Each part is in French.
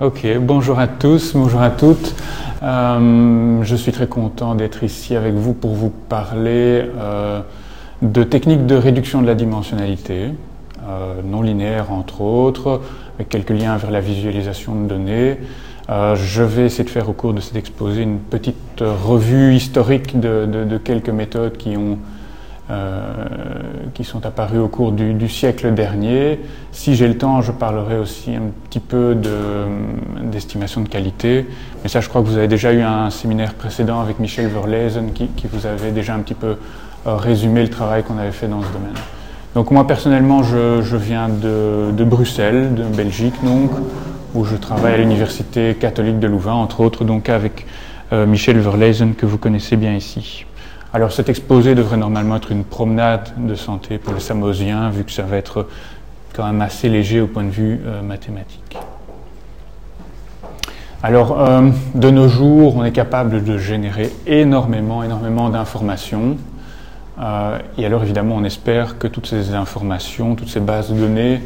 Ok, bonjour à tous, bonjour à toutes. Euh, je suis très content d'être ici avec vous pour vous parler euh, de techniques de réduction de la dimensionnalité, euh, non linéaire entre autres, avec quelques liens vers la visualisation de données. je vais essayer de faire au cours de cet exposé une petite revue historique de, quelques méthodes qui ont qui sont apparus au cours du, siècle dernier. Si j'ai le temps, je parlerai aussi un petit peu d'estimation de, qualité. Mais ça, je crois que vous avez déjà eu un séminaire précédent avec Michel Verlezen qui, vous avait déjà un petit peu euh, résumé le travail qu'on avait fait dans ce domaine. Donc moi, personnellement, je, viens de, de, Bruxelles, de Belgique, donc, où je travaille à l'Université catholique de Louvain, entre autres, donc avec euh, Michel Verlezen que vous connaissez bien ici. Alors cet exposé devrait normalement être une promenade de santé pour les Samosiens, vu que ça va être quand même assez léger au point de vue euh, mathématique. Alors, euh, de nos jours, on est capable de générer énormément, énormément d'informations. Euh, et alors, évidemment, on espère que toutes ces informations, toutes ces bases de données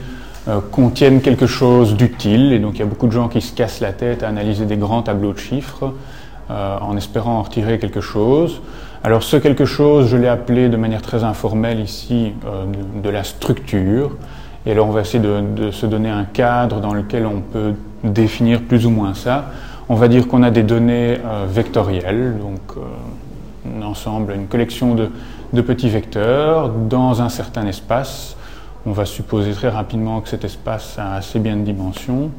contiennent quelque chose d'utile. Et donc, il y a beaucoup de gens qui se cassent la tête à analyser des grands tableaux de chiffres en espérant en retirer quelque chose. Alors ce quelque chose, je l'ai appelé de manière très informelle ici euh, de, la structure. Et alors on va essayer de, se donner un cadre dans lequel on peut définir plus ou moins ça. On va dire qu'on a des données euh, vectorielles, donc euh, un ensemble, une collection de, de, petits vecteurs dans un certain espace. On va supposer très rapidement que cet espace a assez bien de dimensions.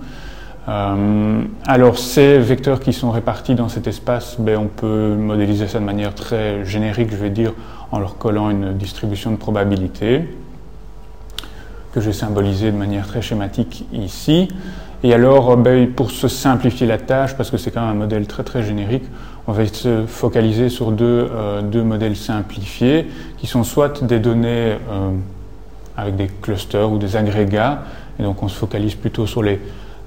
Euh, alors ces vecteurs qui sont répartis dans cet espace, ben, on peut modéliser ça de manière très générique, je vais dire, en leur collant une distribution de probabilité que j'ai symbolisée de manière très schématique ici. Et alors, ben, pour se simplifier la tâche, parce que c'est quand même un modèle très très générique, on va se focaliser sur deux, euh, deux modèles simplifiés, qui sont soit des données euh, avec des clusters ou des agrégats, et donc on se focalise plutôt sur les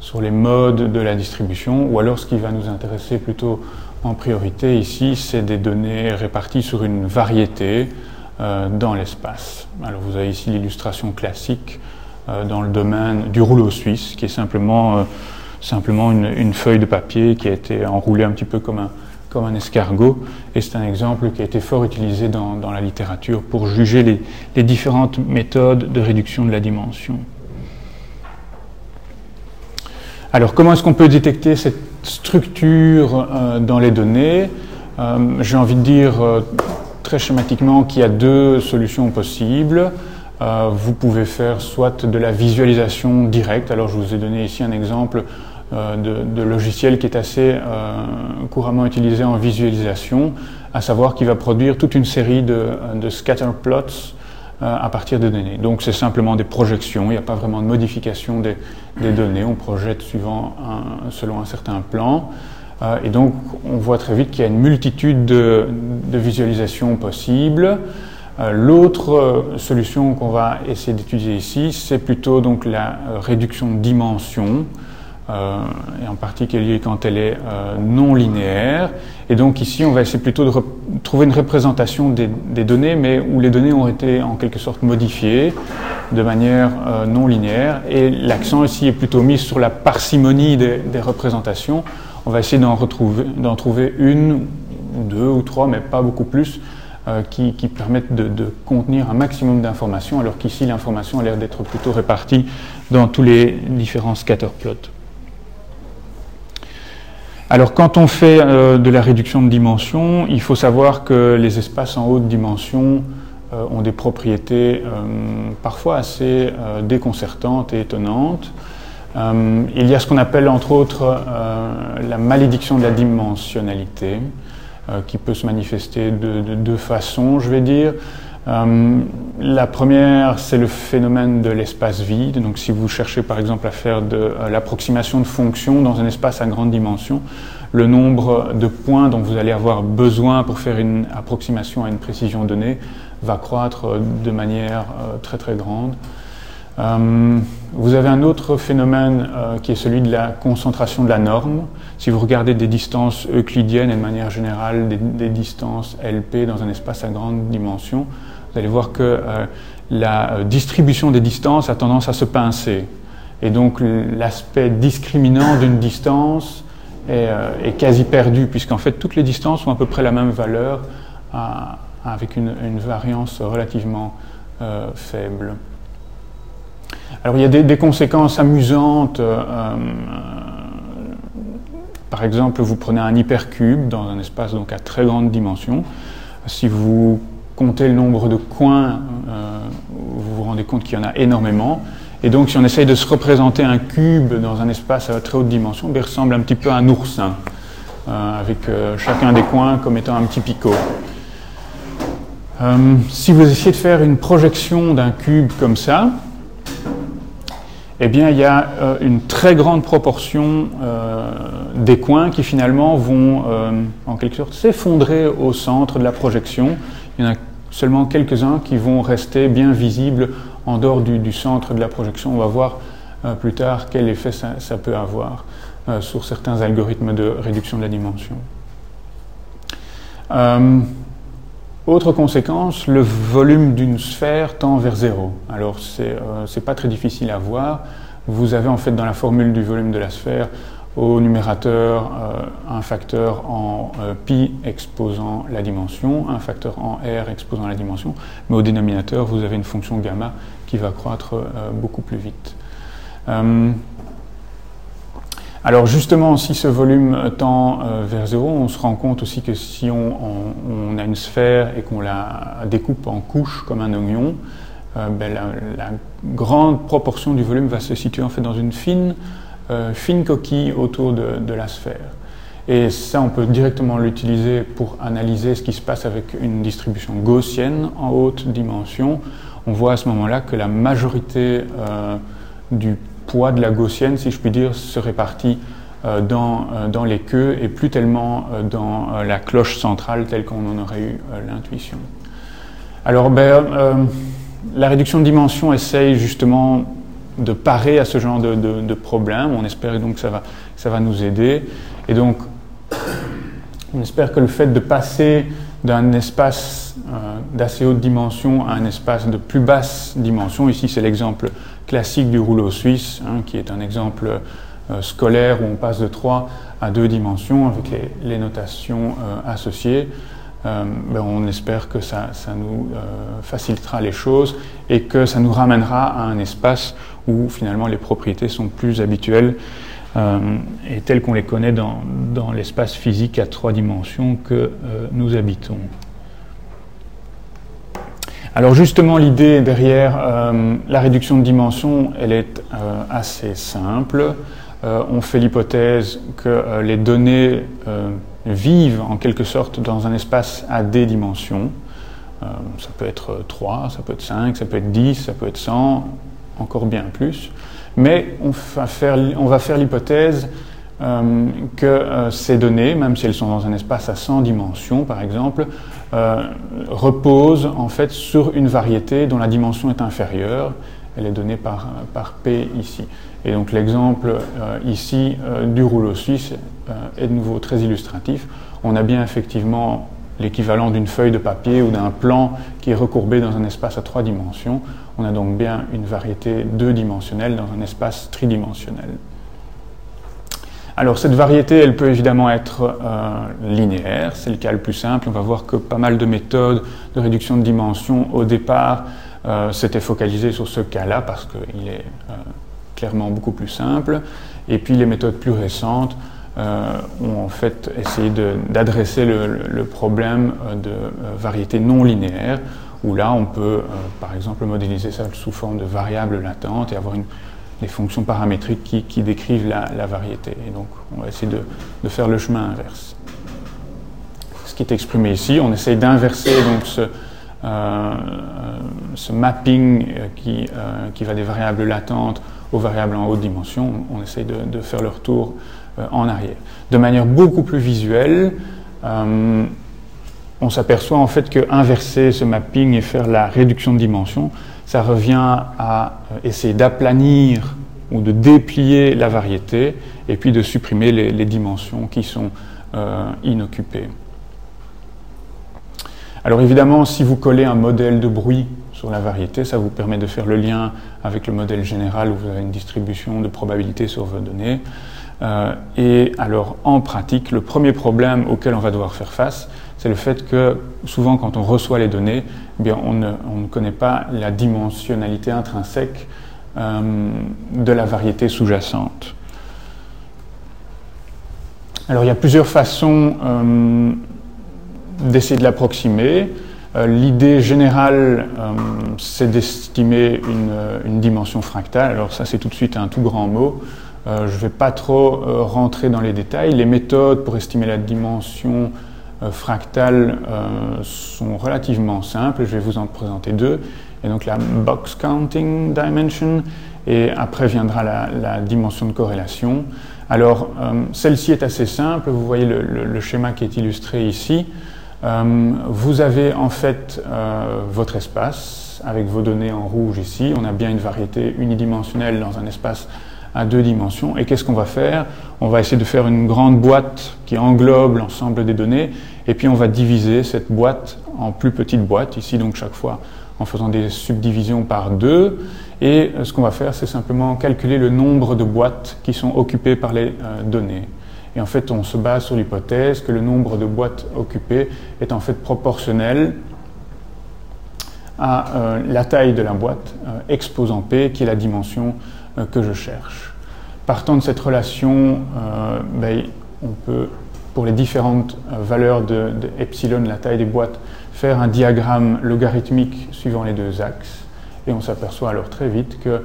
sur les modes de la distribution, ou alors ce qui va nous intéresser plutôt en priorité ici, c'est des données réparties sur une variété euh, dans l'espace. Alors vous avez ici l'illustration classique euh, dans le domaine du rouleau suisse, qui est simplement, euh, simplement une, feuille de papier qui a été enroulée un petit peu comme un, comme un escargot, et c'est un exemple qui a été fort utilisé dans, dans la littérature pour juger les, les différentes méthodes de réduction de la dimension. Alors comment est-ce qu'on peut détecter cette structure euh, dans les données? Euh, J'ai envie de dire euh, très schématiquement qu'il y a deux solutions possibles. vous pouvez faire soit de la visualisation directe, alors je vous ai donné ici un exemple de, logiciel qui est assez couramment utilisé en visualisation, à savoir qu'il va produire toute une série de, scatter plots à partir des données. Donc c'est simplement des projections, il n'y a pas vraiment de modification des, données, on projette selon un certain plan. Euh, et donc on voit très vite qu'il y a une multitude de, visualisations possibles. Euh, l'autre solution qu'on va essayer d'étudier ici, c'est plutôt donc la réduction de dimension. Euh, et en particulier quand elle est euh, non linéaire. Et donc ici, on va essayer plutôt de trouver une représentation des, données, mais où les données ont été en quelque sorte modifiées de manière euh, non linéaire. Et l'accent ici est plutôt mis sur la parcimonie des, représentations. On va essayer d'en trouver une, deux ou trois, mais pas beaucoup plus, qui, permettent de, contenir un maximum d'informations, alors qu'ici l'information a l'air d'être plutôt répartie dans tous les différents scatterplots. Alors quand on fait euh, de la réduction de dimension, il faut savoir que les espaces en haute dimension euh, ont des propriétés euh, parfois assez déconcertantes et étonnantes. il y a ce qu'on appelle entre autres la malédiction de la dimensionnalité, qui peut se manifester de, deux façons, je vais dire. La première, c'est le phénomène de l'espace vide. Donc, si vous cherchez par exemple à faire de l'approximation de fonctions dans un espace à grande dimension, le nombre de points dont vous allez avoir besoin pour faire une approximation à une précision donnée va croître de manière euh, très très grande. Euh, vous avez un autre phénomène euh, qui est celui de la concentration de la norme. Si vous regardez des distances euclidiennes et de manière générale des, distances LP dans un espace à grande dimension, vous allez voir que la distribution des distances a tendance à se pincer. Et donc l'aspect discriminant d'une distance est, quasi perdu, puisqu'en fait toutes les distances ont à peu près la même valeur avec une, variance relativement faible. Alors il y a des, conséquences amusantes. Euh, euh, par exemple, vous prenez un hypercube dans un espace donc à très grande dimension. Si vous comptez le nombre de coins, euh, vous vous rendez compte qu'il y en a énormément. Et donc, si on essaye de se représenter un cube dans un espace à très haute dimension, il ressemble un petit peu à un oursin, avec chacun des coins comme étant un petit picot. si vous essayez de faire une projection d'un cube comme ça, eh bien, il y a euh, une très grande proportion euh, des coins qui finalement vont, euh, en quelque sorte, s'effondrer au centre de la projection. Il y en a seulement quelques-uns qui vont rester bien visibles en dehors du, centre de la projection. On va voir plus tard quel effet ça peut avoir sur certains algorithmes de réduction de la dimension. Autre conséquence, le volume d'une sphère tend vers zéro. Alors c'est n'est euh, pas très difficile à voir. Vous avez en fait dans la formule du volume de la sphère au numérateur euh, un facteur en euh, pi exposant la dimension, un facteur en r exposant la dimension, mais au dénominateur vous avez une fonction gamma qui va croître beaucoup plus vite. Alors justement, si ce volume tend euh, vers zéro, on se rend compte aussi que si on, a une sphère et qu'on la découpe en couches comme un oignon, euh, ben, la, grande proportion du volume va se situer en fait dans une fine, euh, fine coquille autour de, la sphère. Et ça, on peut directement l'utiliser pour analyser ce qui se passe avec une distribution gaussienne en haute dimension. On voit à ce moment-là que la majorité du poids de la gaussienne, si je puis dire, se répartit euh, dans, euh, dans, les queues et plus tellement euh, dans la cloche centrale telle qu'on en aurait eu l'intuition. Alors, ben, la réduction de dimension essaye justement de parer à ce genre de, de, problème. On espère donc que ça va, ça va nous aider. Et donc, on espère que le fait de passer d'un espace d'assez haute dimension à un espace de plus basse dimension, ici c'est l'exemple classique du rouleau suisse, hein, qui est un exemple euh, scolaire où on passe de 3 à 2 dimensions avec les, notations euh, associées. Euh, ben on espère que ça, ça nous facilitera les choses et que ça nous ramènera à un espace où finalement les propriétés sont plus habituelles et telles qu'on les connaît dans, dans l'espace physique à trois dimensions que nous habitons. Alors justement, l'idée derrière euh, la réduction de dimension, elle est euh, assez simple. Euh, on fait l'hypothèse que les données vivent en quelque sorte dans un espace à des dimensions. ça peut être 3, ça peut être 5, ça peut être 10, ça peut être 100, encore bien plus. Mais on va faire, l'hypothèse que ces données, même si elles sont dans un espace à 100 dimensions par exemple, euh, repose en fait sur une variété dont la dimension est inférieure. Elle est donnée par, par P ici. Et donc l'exemple euh, ici euh, du rouleau suisse est de nouveau très illustratif. On a bien effectivement l'équivalent d'une feuille de papier ou d'un plan qui est recourbé dans un espace à trois dimensions. On a donc bien une variété deux dimensionnelle dans un espace tridimensionnel. Alors cette variété, elle peut évidemment être euh, linéaire, c'est le cas le plus simple. On va voir que pas mal de méthodes de réduction de dimension au départ euh, s'étaient focalisées sur ce cas-là parce qu'il est euh, clairement beaucoup plus simple. Et puis les méthodes plus récentes ont en fait essayé d'adresser le, problème de variété non linéaire, où là on peut par exemple modéliser ça sous forme de variable latente et avoir les fonctions paramétriques qui, décrivent la, variété. Et donc, on va essayer de, faire le chemin inverse. Ce qui est exprimé ici, on essaye d'inverser donc ce, euh, mapping euh, qui, euh, qui, va des variables latentes aux variables en haute dimension. On essaye de, faire le retour en arrière. De manière beaucoup plus visuelle, on s'aperçoit en fait que inverser ce mapping et faire la réduction de dimension, ça revient à euh, essayer d'aplanir ou de déplier la variété et puis de supprimer les, dimensions qui sont euh, inoccupées. Alors évidemment, si vous collez un modèle de bruit sur la variété. Ça vous permet de faire le lien avec le modèle général où vous avez une distribution de probabilité sur vos données. Euh, et alors, en pratique, le premier problème auquel on va devoir faire face, c'est le fait que souvent, quand on reçoit les données, eh bien, on, ne, on, ne, connaît pas la dimensionnalité intrinsèque euh, de la variété sous-jacente. Alors, il y a plusieurs façons euh, d'essayer de l'approximer. Euh, L'idée générale, c'est d'estimer une, une, dimension fractale. Alors, ça, c'est tout de suite un tout grand mot. Je ne vais pas trop rentrer dans les détails. Les méthodes pour estimer la dimension euh, fractale sont relativement simples. Je vais vous en présenter deux. Et donc la box counting dimension et après viendra la, dimension de corrélation. Alors celle-ci est assez simple. Vous voyez le, schéma qui est illustré ici. vous avez en fait votre espace avec vos données en rouge ici. On a bien une variété unidimensionnelle dans un espace à deux dimensions. Et qu'est-ce qu'on va faire? On va essayer de faire une grande boîte qui englobe l'ensemble des données, et puis on va diviser cette boîte en plus petites boîtes, ici donc chaque fois en faisant des subdivisions par deux. Et ce qu'on va faire, c'est simplement calculer le nombre de boîtes qui sont occupées par les euh, données. Et en fait, on se base sur l'hypothèse que le nombre de boîtes occupées est en fait proportionnel à euh, la taille de la boîte euh, exposant P, qui est la dimension euh, que je cherche. Partant de cette relation, euh, ben, on peut, pour les différentes euh, valeurs de, epsilon, la taille des boîtes, faire un diagramme logarithmique suivant les deux axes. Et on s'aperçoit alors très vite que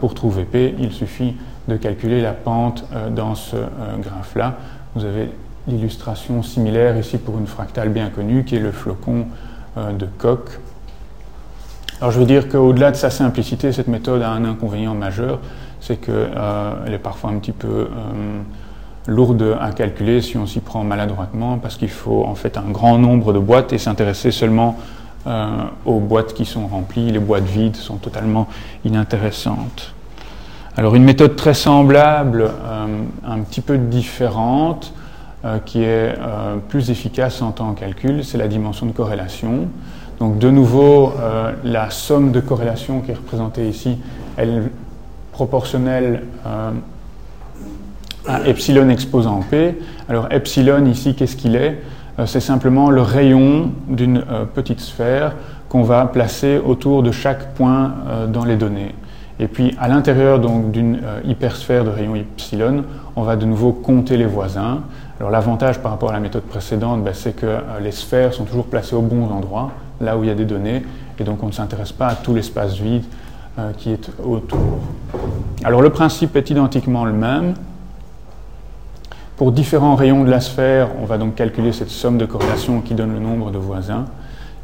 pour trouver P, il suffit de calculer la pente dans ce graphe-là. Vous avez l'illustration similaire ici pour une fractale bien connue qui est le flocon de Koch alors je veux dire qu'au-delà de sa simplicité, cette méthode a un inconvénient majeur, c'est qu'elle euh, est parfois un petit peu euh, lourde à calculer si on s'y prend maladroitement, parce qu'il faut en fait un grand nombre de boîtes et s'intéresser seulement euh, aux boîtes qui sont remplies. Les boîtes vides sont totalement inintéressantes. Alors une méthode très semblable, euh, un petit peu différente, euh, qui est plus efficace en temps de calcul, c'est la dimension de corrélation. Donc de nouveau, la somme de corrélation qui est représentée ici, elle est proportionnelle epsilon exposant P. Alors epsilon ici, qu'est-ce qu'il est, euh, C'est simplement le rayon d'une euh, petite sphère qu'on va placer autour de chaque point euh, dans les données. Et puis à l'intérieur d'une hypersphère de rayon epsilon, on va de nouveau compter les voisins. Alors l'avantage par rapport à la méthode précédente, ben, c'est que les sphères sont toujours placées au bon endroit là où il y a des données, et donc on ne s'intéresse pas à tout l'espace vide qui est autour. Alors le principe est identiquement le même. Pour différents rayons de la sphère, on va donc calculer cette somme de corrélation qui donne le nombre de voisins.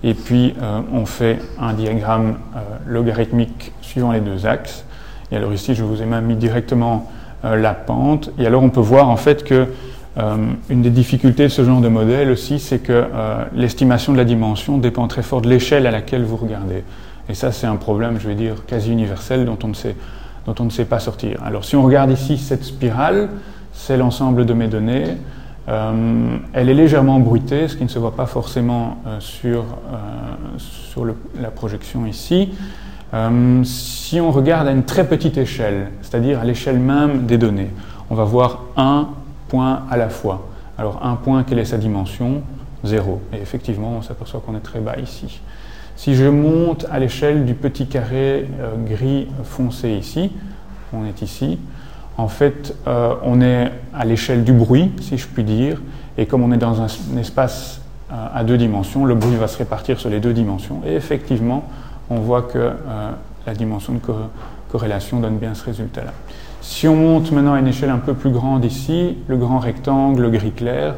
Et puis euh, on fait un diagramme euh, logarithmique suivant les deux axes. Et alors ici, je vous ai même mis directement euh, la pente. Et alors on peut voir en fait que une des difficultés de ce genre de modèle aussi, c'est que l'estimation de la dimension dépend très fort de l'échelle à laquelle vous regardez. Et ça, c'est un problème, je vais dire, quasi universel dont on ne sait, dont on ne sait pas sortir. Alors, si on regarde ici cette spirale, c'est l'ensemble de mes données. Euh, elle est légèrement bruitée, ce qui ne se voit pas forcément euh, sur, euh, sur la projection ici. Si on regarde à une très petite échelle, c'est-à-dire à, l'échelle même des données, on va voir un point à la fois. Alors un point, quelle est sa dimension? 0. Et effectivement, on s'aperçoit qu'on est très bas ici. Si je monte à l'échelle du petit carré gris foncé ici, on est ici, en fait, euh, on est à l'échelle du bruit, si je puis dire, et comme on est dans un, espace euh, à deux dimensions, le bruit va se répartir sur les deux dimensions. Et effectivement, on voit que euh, la dimension de co corrélation donne bien ce résultat-là. Si on monte maintenant à une échelle un peu plus grande ici, le grand rectangle, le gris clair,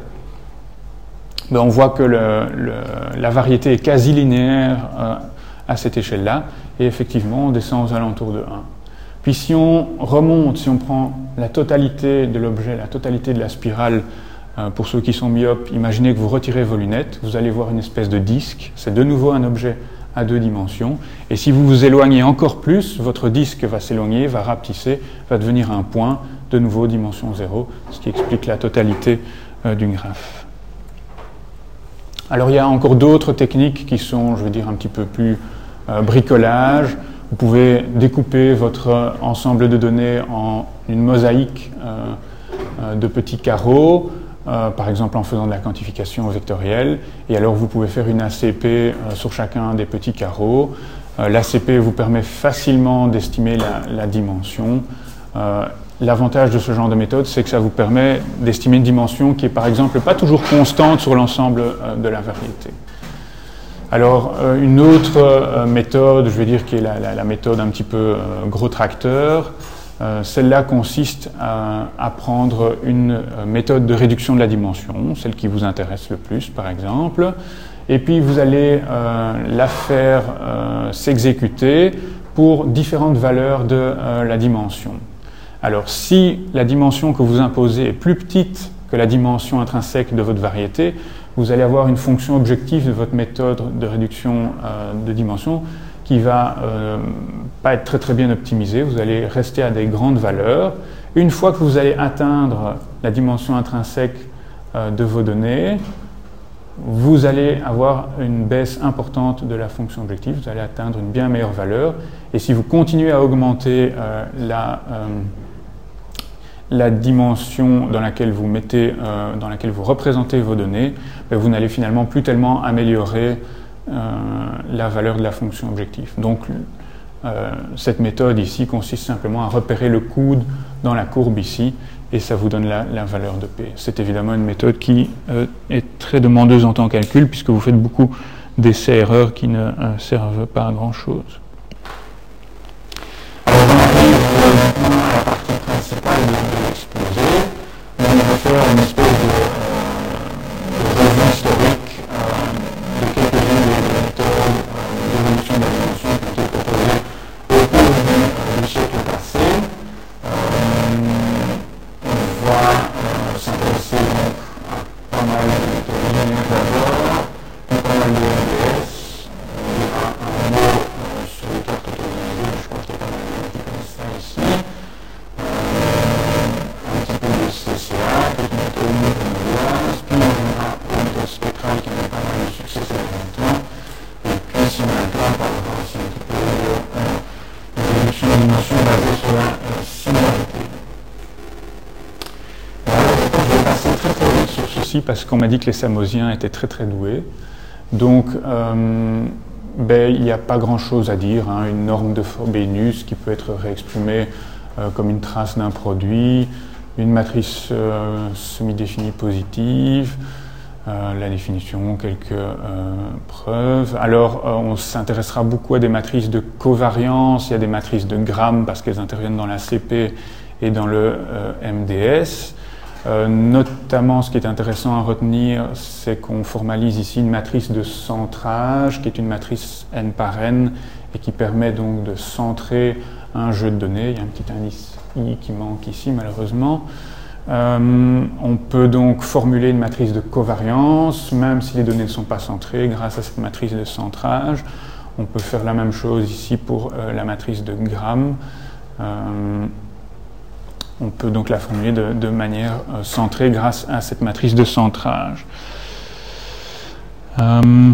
ben on voit que la variété est quasi linéaire à cette échelle-là, et effectivement on descend aux alentours de 1. Puis si on remonte, si on prend la totalité de l'objet, la totalité de la spirale, euh, pour ceux qui sont myopes, imaginez que vous retirez vos lunettes, vous allez voir une espèce de disque, c'est de nouveau un objet à deux dimensions. Et si vous vous éloignez encore plus, votre disque va s'éloigner, va rapetisser, va devenir un point, de nouveau dimension 0, ce qui explique la totalité euh, du graphe. Alors il y a encore d'autres techniques qui sont, je veux dire, un petit peu plus bricolage. Vous pouvez découper votre ensemble de données en une mosaïque de petits carreaux, par exemple en faisant de la quantification vectorielle. Et alors vous pouvez faire une ACP sur chacun des petits carreaux. L'ACP vous permet facilement d'estimer la, dimension. L'avantage de ce genre de méthode, c'est que ça vous permet d'estimer une dimension qui est par exemple pas toujours constante sur l'ensemble euh, de la variété. Alors euh, une autre euh, méthode, je vais dire qui est la, méthode un petit peu gros tracteur, celle-là consiste à, prendre une méthode de réduction de la dimension, celle qui vous intéresse le plus par exemple, et puis vous allez la faire s'exécuter pour différentes valeurs de la dimension. Alors si la dimension que vous imposez est plus petite que la dimension intrinsèque de votre variété, vous allez avoir une fonction objective de votre méthode de réduction euh, de dimension qui va euh, pas être très très bien optimisée. Vous allez rester à des grandes valeurs. Une fois que vous allez atteindre la dimension intrinsèque euh, de vos données, vous allez avoir une baisse importante de la fonction objective, vous allez atteindre une bien meilleure valeur. Et si vous continuez à augmenter la la dimension dans laquelle vous mettez, euh, dans laquelle vous représentez vos données, ben, vous n'allez finalement plus tellement améliorer euh, la valeur de la fonction objective. Donc euh, cette méthode ici consiste simplement à repérer le coude dans la courbe ici et ça vous donne la, la valeur de P. C'est évidemment une méthode qui est très demandeuse en temps de calcul puisque vous faites beaucoup d'essais-erreurs qui ne servent pas à grand parce qu'on m'a dit que les Samosiens étaient très très doués. Donc, euh, ben, il n'y a pas grand-chose à dire. Hein. Une norme de Frobenius qui peut être réexprimée euh, comme une trace d'un produit, une matrice euh, semi-définie positive, la définition, quelques preuves. Alors, on s'intéressera beaucoup à des matrices de covariance, il y a des matrices de grammes parce qu'elles interviennent dans la CP et dans le MDS. Euh, notamment, ce qui est intéressant à retenir, c'est qu'on formalise ici une matrice de centrage, qui est une matrice n par n, et qui permet donc de centrer un jeu de données. Il y a un petit indice i qui manque ici, malheureusement. Euh, on peut donc formuler une matrice de covariance, même si les données ne sont pas centrées, grâce à cette matrice de centrage. On peut faire la même chose ici pour euh, la matrice de Gram. On peut donc la formuler de, manière euh, centrée grâce à cette matrice de centrage. Euh,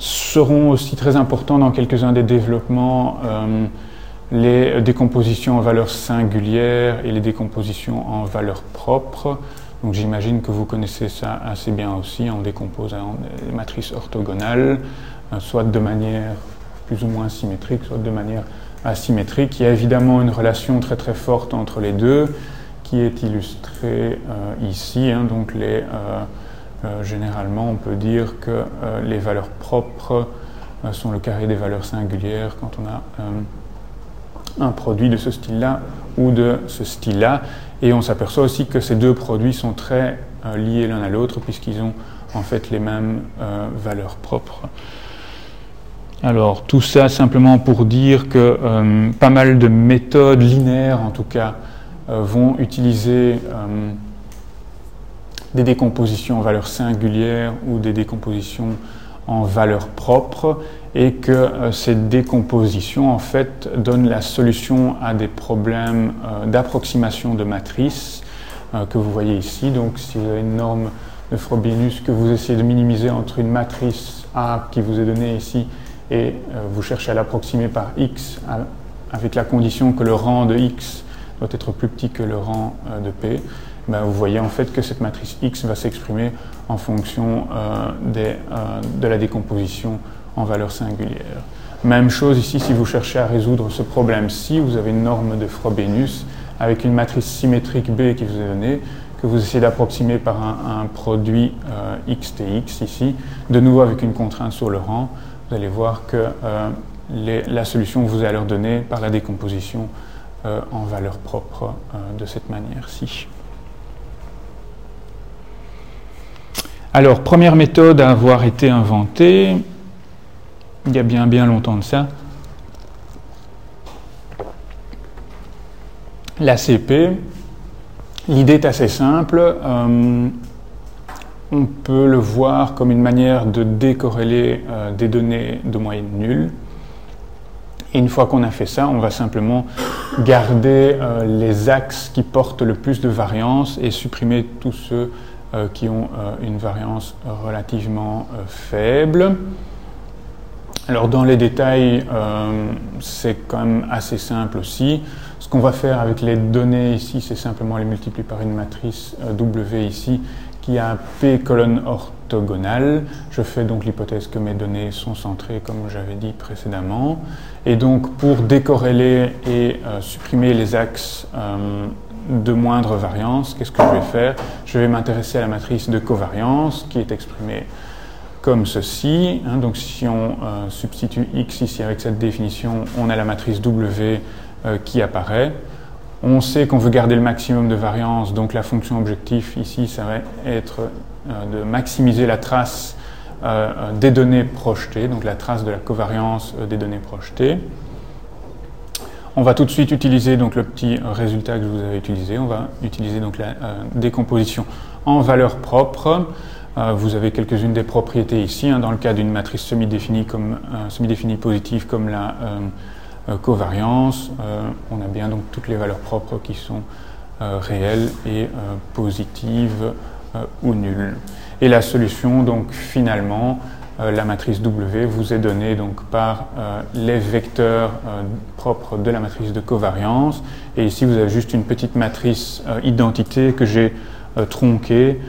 seront aussi très importants dans quelques-uns des développements euh, les décompositions en valeurs singulières et les décompositions en valeurs propres. Donc j'imagine que vous connaissez ça assez bien aussi en décomposant les matrices orthogonales, soit de manière plus ou moins symétrique, soit de manière asymétrique. Il y a évidemment une relation très très forte entre les deux qui est illustrée euh, ici. Hein. donc les, euh, euh, généralement, on peut dire que les valeurs propres sont le carré des valeurs singulières quand on a un produit de ce style-là ou de ce style-là. Et on s'aperçoit aussi que ces deux produits sont très liés l'un à l'autre puisqu'ils ont en fait les mêmes valeurs propres. Alors tout ça simplement pour dire que euh, pas mal de méthodes linéaires en tout cas euh, vont utiliser euh, des décompositions en valeur singulière ou des décompositions en valeur propre et que ces décompositions en fait donnent la solution à des problèmes d'approximation de matrices que vous voyez ici. Donc si vous avez une norme de Frobenius que vous essayez de minimiser entre une matrice A qui vous est donnée ici et vous cherchez à l'approximer par x avec la condition que le rang de x doit être plus petit que le rang de p, ben, vous voyez en fait que cette matrice X va s'exprimer en fonction de la décomposition en valeur singulière. Même chose ici si vous cherchez à résoudre ce problème-ci, vous avez une norme de Frobenius avec une matrice symétrique B qui vous est donnée, que vous essayez d'approximer par un, produit euh, XTX ici, de nouveau avec une contrainte sur le rang, vous allez voir que euh, la solution vous allez leur donner par la décomposition euh, en valeur propre de cette manière-ci. Alors, première méthode à avoir été inventée, il y a bien bien longtemps de ça, l'ACP. L'idée est assez simple. Euh, on peut le voir comme une manière de décorréler euh, des données de moyenne nulle. Et une fois qu'on a fait ça, on va simplement garder euh, les axes qui portent le plus de variance et supprimer tous ceux qui ont une variance relativement faible. Alors dans les détails, c'est quand même assez simple aussi. Ce qu'on va faire avec les données ici, c'est simplement les multiplier par une matrice euh, W ici qui a un P colonne orthogonale. Je fais donc l'hypothèse que mes données sont centrées comme j'avais dit précédemment. Et donc pour décorréler et euh, supprimer les axes euh, de moindre variance, qu'est-ce que je vais faire? Je vais m'intéresser à la matrice de covariance qui est exprimée comme ceci. Hein. donc si on substitue x ici avec cette définition, on a la matrice W euh, qui apparaît. On sait qu'on veut garder le maximum de variance, donc la fonction objectif ici, ça va être euh, de maximiser la trace euh, des données projetées, donc la trace de la covariance des données projetées. On va tout de suite utiliser donc le petit résultat que je vous avais utilisé. On va utiliser donc la décomposition en valeur propre. vous avez quelques-unes des propriétés ici. Hein, dans le cas d'une matrice semi-définie comme semi-définie positive comme la euh, covariance, euh, on a bien donc toutes les valeurs propres qui sont euh, réelles et positives ou nulles. Et la solution, donc finalement, la matrice W vous est donnée donc par les vecteurs propres de la matrice de covariance. Et ici, vous avez juste une petite matrice identité que j'ai tronquée.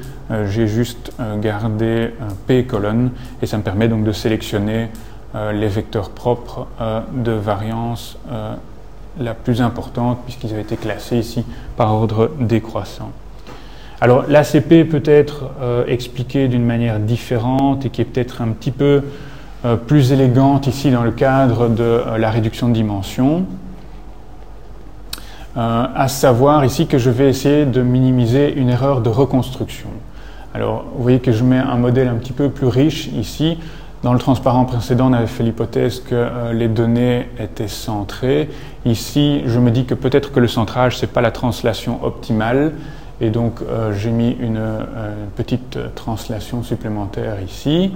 j'ai juste gardé P colonne et ça me permet donc de sélectionner euh, les vecteurs propres euh, de variance euh, la plus importante puisqu'ils avaient été classés ici par ordre décroissant. Alors l'ACP peut être expliqué d'une manière différente et qui est peut-être un petit peu plus élégante ici dans le cadre de la réduction de dimension. à savoir ici que je vais essayer de minimiser une erreur de reconstruction. Alors vous voyez que je mets un modèle un petit peu plus riche ici dans le transparent précédent, on avait fait l'hypothèse que euh, les données étaient centrées. Ici, je me dis que peut-être que le centrage, ce n'est pas la translation optimale. Et donc, euh, j'ai mis une, euh, petite translation supplémentaire ici.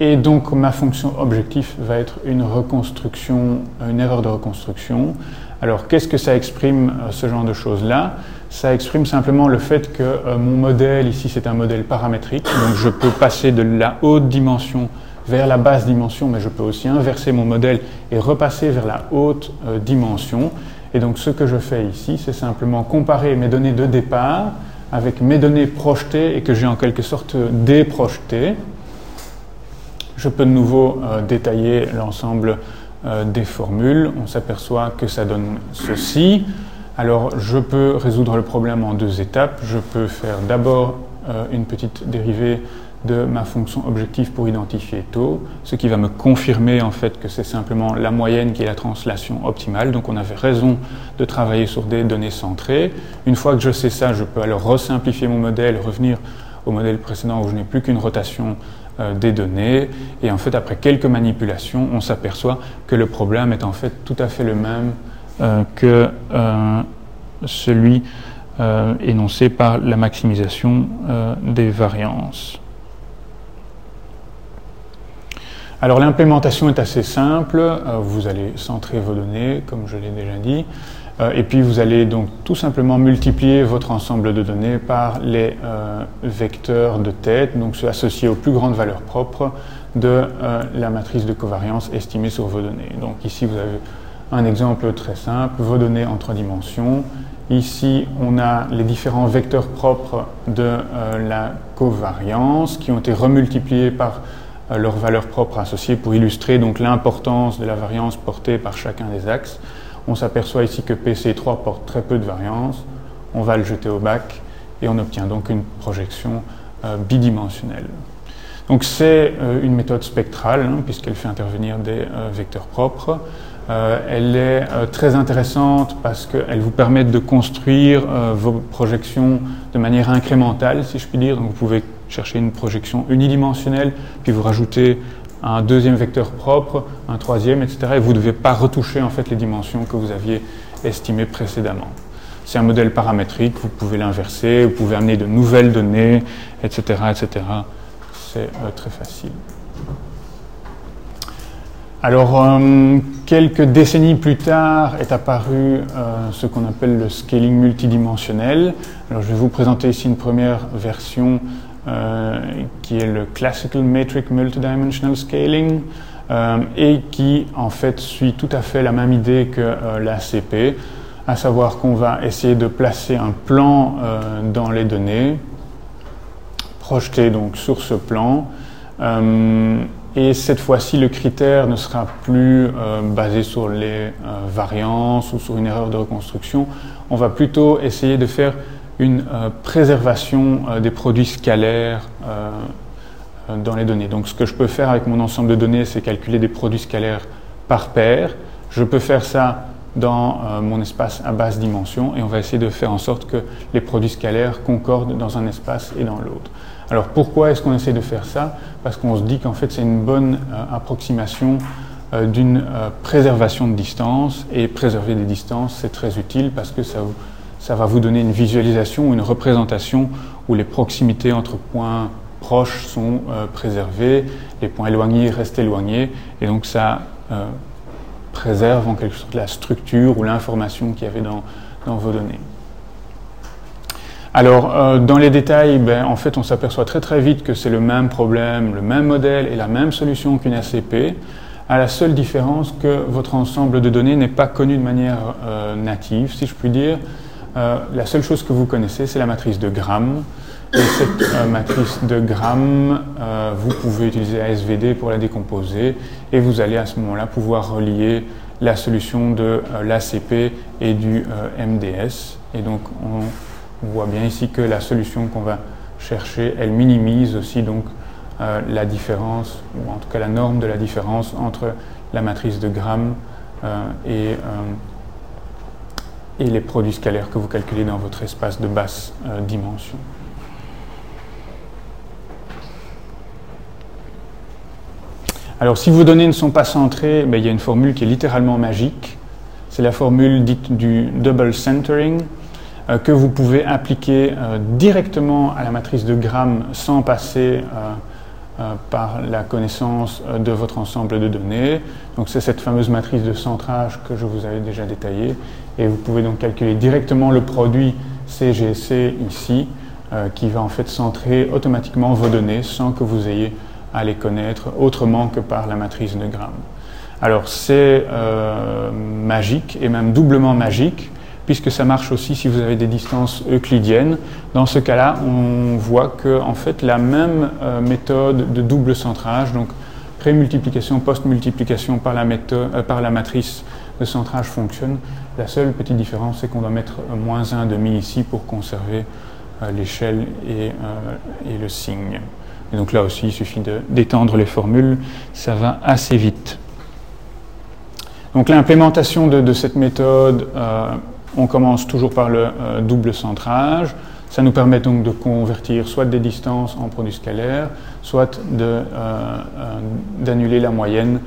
et donc, ma fonction objectif va être une reconstruction, une erreur de reconstruction. Alors, qu'est-ce que ça exprime, ce genre de choses-là? Ça exprime simplement le fait que euh, mon modèle, ici c'est un modèle paramétrique, donc je peux passer de la haute dimension vers la basse dimension, mais je peux aussi inverser mon modèle et repasser vers la haute euh, dimension. Et donc ce que je fais ici, c'est simplement comparer mes données de départ avec mes données projetées et que j'ai en quelque sorte déprojetées. Je peux de nouveau euh, détailler l'ensemble des formules. On s'aperçoit que ça donne ceci. Alors je peux résoudre le problème en deux étapes. Je peux faire d'abord euh, une petite dérivée de ma fonction objectif pour identifier taux, ce qui va me confirmer en fait que c'est simplement la moyenne qui est la translation optimale. Donc on avait raison de travailler sur des données centrées. Une fois que je sais ça, je peux alors resimplifier mon modèle, revenir au modèle précédent où je n'ai plus qu'une rotation euh, des données. Et en fait, après quelques manipulations, on s'aperçoit que le problème est en fait tout à fait le même que euh, celui euh, énoncé par la maximisation des variances. Alors l'implémentation est assez simple, vous allez centrer vos données, comme je l'ai déjà dit. et puis vous allez donc tout simplement multiplier votre ensemble de données par les vecteurs de tête, donc ceux associés aux plus grandes valeurs propres de la matrice de covariance estimée sur vos données. Donc ici vous avez un exemple très simple, vos données en trois dimensions. Ici, on a les différents vecteurs propres de euh, la covariance qui ont été remultipliés par euh, leurs valeurs propres associées pour illustrer donc l'importance de la variance portée par chacun des axes. On s'aperçoit ici que PC3 porte très peu de variance. On va le jeter au bac et on obtient donc une projection euh, bidimensionnelle. Donc c'est une méthode spectrale hein, puisqu'elle fait intervenir des vecteurs propres. Euh, elle est euh, très intéressante parce qu'elle vous permet de construire euh, vos projections de manière incrémentale, si je puis dire. Donc vous pouvez chercher une projection unidimensionnelle, puis vous rajoutez un deuxième vecteur propre, un troisième, etc. Et vous ne devez pas retoucher en fait les dimensions que vous aviez estimées précédemment. C'est un modèle paramétrique, vous pouvez l'inverser, vous pouvez amener de nouvelles données, etc. etc. C'est très facile. Alors, euh, quelques décennies plus tard est apparu euh, ce qu'on appelle le scaling multidimensionnel. Alors, je vais vous présenter ici une première version euh, qui est le Classical Metric Multidimensional Scaling et qui, en fait, suit tout à fait la même idée que l'ACP, à savoir qu'on va essayer de placer un plan dans les données, projeté donc sur ce plan, et cette fois-ci, le critère ne sera plus euh, basé sur les euh, variances ou sur une erreur de reconstruction. On va plutôt essayer de faire une euh, préservation des produits scalaires dans les données. Donc ce que je peux faire avec mon ensemble de données, c'est calculer des produits scalaires par paire. Je peux faire ça dans mon espace à basse dimension et on va essayer de faire en sorte que les produits scalaires concordent dans un espace et dans l'autre. Alors pourquoi est-ce qu'on essaie de faire ça? Parce qu'on se dit qu'en fait c'est une bonne euh, approximation euh, d'une euh, préservation de distance. Et préserver des distances c'est très utile parce que ça, ça, va vous donner une visualisation une représentation où les proximités entre points proches sont préservées, les points éloignés restent éloignés. Et donc ça préserve en quelque sorte la structure ou l'information qu'il y avait dans vos données. Alors, euh, dans les détails, ben, en fait, on s'aperçoit très très vite que c'est le même problème, le même modèle et la même solution qu'une ACP, à la seule différence que votre ensemble de données n'est pas connu de manière euh, native, si je puis dire. Euh, la seule chose que vous connaissez, c'est la matrice de Gram. Et cette matrice de Gram, vous pouvez utiliser ASVD pour la décomposer et vous allez à ce moment-là pouvoir relier la solution de l'ACP et du MDS. Et donc, on on voit bien ici que la solution qu'on va chercher, elle minimise aussi donc euh, la différence, ou en tout cas la norme de la différence entre la matrice de Gram euh, et, euh, et, les produits scalaires que vous calculez dans votre espace de basse dimension. Alors si vos données ne sont pas centrées, ben, il y a une formule qui est littéralement magique. C'est la formule dite du double centering. Euh, que vous pouvez appliquer euh, directement à la matrice de Gram sans passer euh, par la connaissance de votre ensemble de données. Donc c'est cette fameuse matrice de centrage que je vous avais déjà détaillée. Et vous pouvez donc calculer directement le produit CGC ici, qui va en fait centrer automatiquement vos données sans que vous ayez à les connaître autrement que par la matrice de Gram. Alors c'est magique et même doublement magique puisque ça marche aussi si vous avez des distances euclidiennes. Dans ce cas-là, on voit que fait, la même euh, méthode de double centrage, donc pré-multiplication, post-multiplication par, la euh, par la matrice de centrage fonctionne. La seule petite différence, c'est qu'on doit mettre moins 1,5 ici pour conserver euh, l'échelle et, le signe. Et donc là aussi, il suffit d'étendre les formules, ça va assez vite. Donc l'implémentation de, cette méthode on commence toujours par le euh, double centrage. Ça nous permet donc de convertir soit des distances en produits scalaires, soit euh, euh, d'annuler la moyenne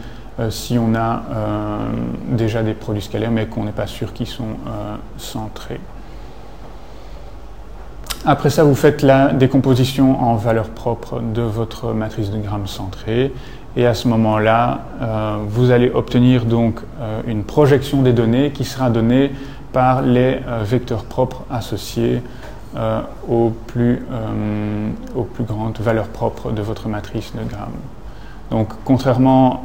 si on a déjà des produits scalaires mais qu'on n'est pas sûr qu'ils sont centrés. Après ça, vous faites la décomposition en valeur propre de votre matrice de grammes centrée. Et à ce moment-là, vous allez obtenir donc une projection des données qui sera donnée par les vecteurs propres associés aux, plus, aux plus grandes valeurs propres de votre matrice de Gram. Donc contrairement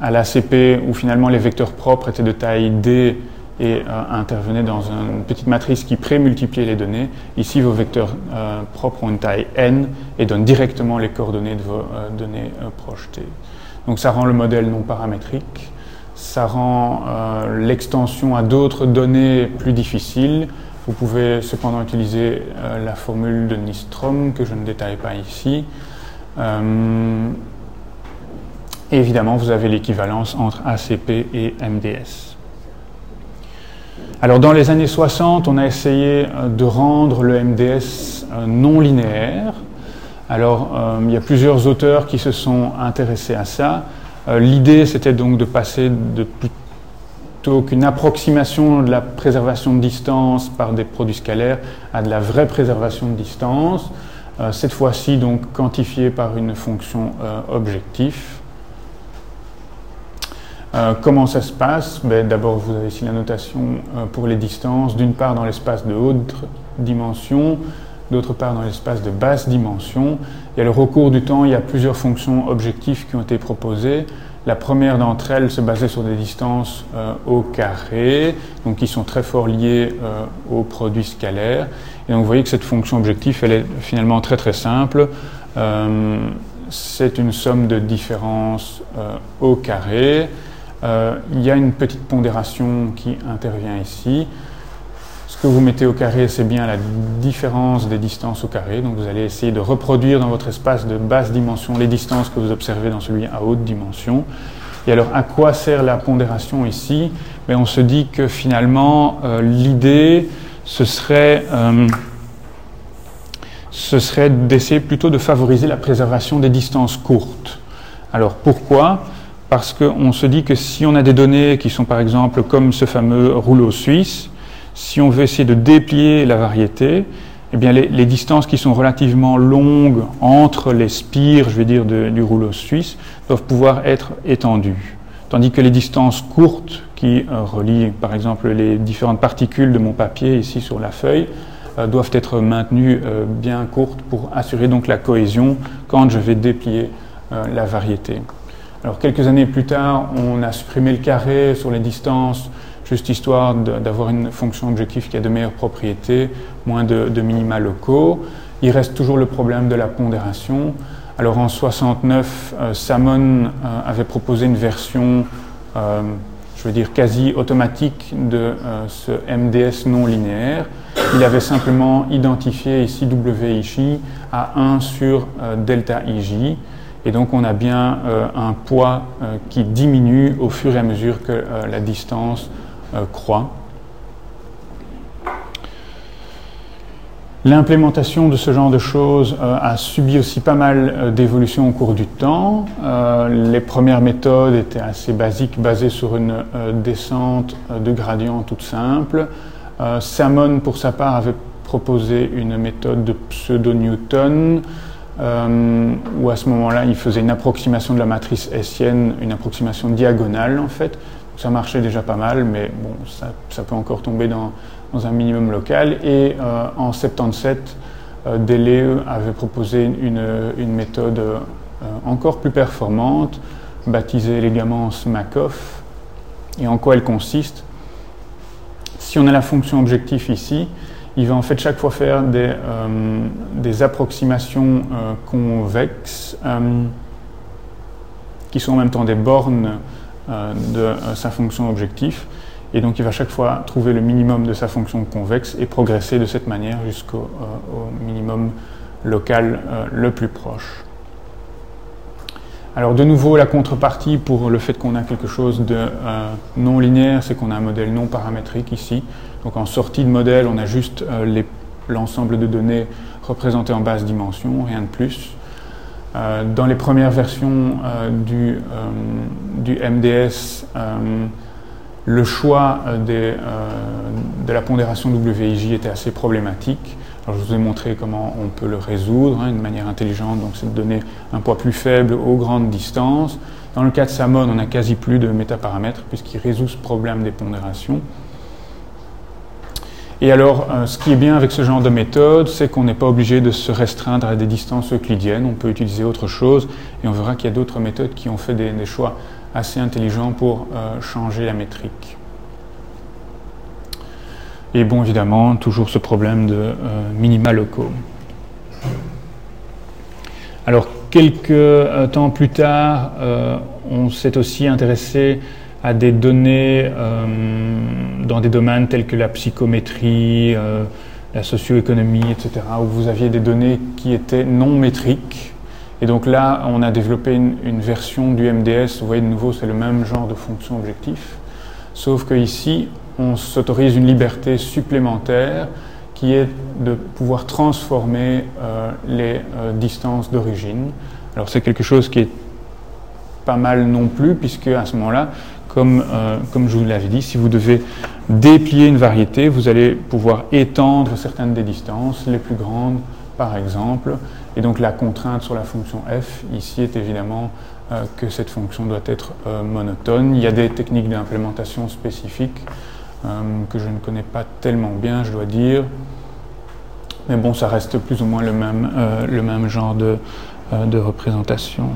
à l'ACP où finalement les vecteurs propres étaient de taille D et euh, intervenaient dans une petite matrice qui pré-multipliait les données. Ici, vos vecteurs euh, propres ont une taille n et donnent directement les coordonnées de vos euh, données projetées. Donc ça rend le modèle non paramétrique, ça rend l'extension à d'autres données plus difficiles. Vous pouvez cependant utiliser la formule de Nystrom que je ne détaille pas ici. Et évidemment, vous avez l'équivalence entre ACP et MDS. Alors dans les années 60, on a essayé euh, de rendre le MDS euh, non linéaire. Alors euh, il y a plusieurs auteurs qui se sont intéressés à ça. L'idée c'était donc de passer de plutôt qu'une approximation de la préservation de distance par des produits scalaires à de la vraie préservation de distance. cette fois-ci donc quantifiée par une fonction objectif. Euh, comment ça se passe? Ben, D'abord, vous avez ici la notation euh, pour les distances, d'une part dans l'espace de haute dimension, d'autre part dans l'espace de basse dimension. Et alors au cours du temps, il y a plusieurs fonctions objectifs qui ont été proposées. La première d'entre elles se basait sur des distances euh, au carré, donc qui sont très fort liées aux produits scalaires. Et donc vous voyez que cette fonction objectif, elle est finalement très très simple. c'est une somme de différences au carré. Euh, il y a une petite pondération qui intervient ici. Ce que vous mettez au carré, c'est bien la différence des distances au carré. Donc vous allez essayer de reproduire dans votre espace de basse dimension les distances que vous observez dans celui à haute dimension. Et alors, à quoi sert la pondération ici? Mais ben, On se dit que finalement, euh, l'idée, ce serait, euh, ce serait d'essayer plutôt de favoriser la préservation des distances courtes. Alors, pourquoi? Parce qu'on se dit que si on a des données qui sont par exemple comme ce fameux rouleau suisse, si on veut essayer de déplier la variété, eh bien les, distances qui sont relativement longues entre les spires, je vais dire, du rouleau suisse, doivent pouvoir être étendues. Tandis que les distances courtes qui euh, relient par exemple les différentes particules de mon papier ici sur la feuille, euh, doivent être maintenues euh, bien courtes pour assurer donc la cohésion quand je vais déplier la variété. Alors quelques années plus tard, on a supprimé le carré sur les distances, juste histoire d'avoir une fonction objectif qui a de meilleures propriétés, moins de, minima locaux. Il reste toujours le problème de la pondération. Alors en 69, euh, Salmon euh, avait proposé une version, euh, je veux dire quasi automatique de ce MDS non linéaire. Il avait simplement identifié ici WIJ à 1 sur delta. Et donc on a bien un poids qui diminue au fur et à mesure que la distance croît. L'implémentation de ce genre de choses a subi aussi pas mal d'évolutions au cours du temps. les premières méthodes étaient assez basiques, basées sur une descente de gradient toute simple. Salmon, pour sa part, avait proposé une méthode de pseudo-Newton euh, où à ce moment-là, il faisait une approximation de la matrice hessienne, une approximation diagonale en fait. Ça marchait déjà pas mal, mais bon, ça, peut encore tomber dans, un minimum local. Et euh, en 77, euh, avait proposé une, méthode euh, encore plus performante, baptisée élégamment SMACOF. Et en quoi elle consiste? Si on a la fonction objectif ici, il va en fait chaque fois faire des, euh, approximations convexes qui sont en même temps des bornes de sa fonction objectif. Et donc il va chaque fois trouver le minimum de sa fonction convexe et progresser de cette manière jusqu'au minimum local le plus proche. Alors de nouveau, la contrepartie pour le fait qu'on a quelque chose de non linéaire, c'est qu'on a un modèle non paramétrique ici. Donc en sortie de modèle, on a juste euh, l'ensemble de données représentées en basse dimension, rien de plus. Euh, dans les premières versions euh, du, du, MDS, le choix de la pondération WIJ était assez problématique. Alors, je vous ai montré comment on peut le résoudre hein, manière intelligente, donc c'est de donner un poids plus faible aux grandes distances. Dans le cas de Salmon, on n'a quasi plus de métaparamètres puisqu'il résout ce problème des pondérations. Et alors, euh, ce qui est bien avec ce genre de méthode, c'est qu'on n'est pas obligé de se restreindre à des distances euclidiennes. On peut utiliser autre chose. Et on verra qu'il y a d'autres méthodes qui ont fait des, choix assez intelligents pour euh, changer la métrique. Et bon, évidemment, toujours ce problème de euh, minima locaux. Alors, quelques temps plus tard, on s'est aussi intéressé à des données euh, dans des domaines tels que la psychométrie, euh, la socio-économie, etc., où vous aviez des données qui étaient non métriques. Et donc là, on a développé une, version du MDS. Vous voyez, de nouveau, c'est le même genre de fonction objectif. Sauf qu'ici, on s'autorise une liberté supplémentaire qui est de pouvoir transformer euh, les distances d'origine. Alors c'est quelque chose qui est pas mal non plus, puisque à ce moment-là, euh, comme, je vous l'avais dit, si vous devez déplier une variété, vous allez pouvoir étendre certaines des distances, les plus grandes par exemple. Et donc la contrainte sur la fonction f ici est évidemment euh, que cette fonction doit être euh, monotone. Il y a des techniques d'implémentation spécifiques que je ne connais pas tellement bien, je dois dire. Mais bon, ça reste plus ou moins le même, le même genre de représentation.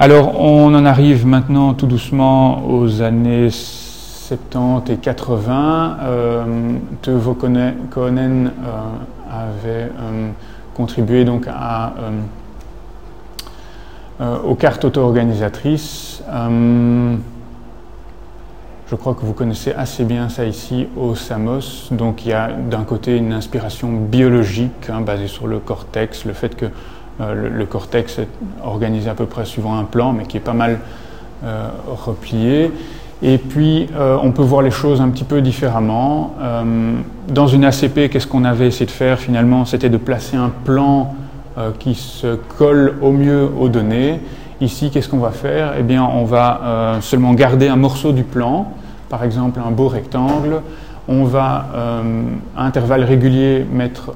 Alors on en arrive maintenant tout doucement aux années 70 et 80. Euh, euh, avait euh, contribué donc euh, aux cartes auto-organisatrices. je crois que vous connaissez assez bien ça ici au SAMOS. Donc il y a d'un côté une inspiration biologique hein, basée sur le cortex, le fait que euh, le, cortex est organisé à peu près suivant un plan, mais qui est pas mal euh, replié. Et puis, euh, on peut voir les choses un petit peu différemment. dans une ACP, qu'est-ce qu'on avait essayé de faire finalement? C'était de placer un plan qui se colle au mieux aux données. Ici, qu'est-ce qu'on va faire? Eh bien, on va seulement garder un morceau du plan, par exemple un beau rectangle. On va, à intervalles réguliers, mettre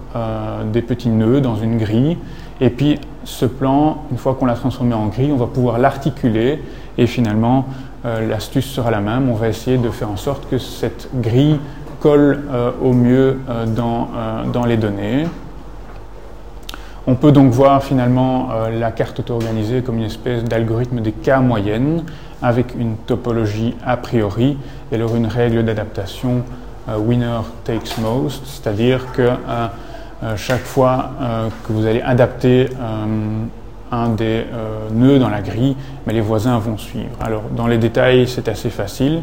des petits nœuds dans une grille. Et puis ce plan, une fois qu'on l'a transformé en grille, on va pouvoir l'articuler et finalement euh, l'astuce sera la même. On va essayer de faire en sorte que cette grille colle euh, au mieux euh, dans, dans, les données. On peut donc voir finalement la carte auto-organisée comme une espèce d'algorithme des cas moyennes avec une topologie a priori et alors une règle d'adaptation winner takes most, c'est-à-dire que chaque fois euh, que vous allez adapter euh, un des nœuds dans la grille, mais les voisins vont suivre. Alors dans les détails, c'est assez facile.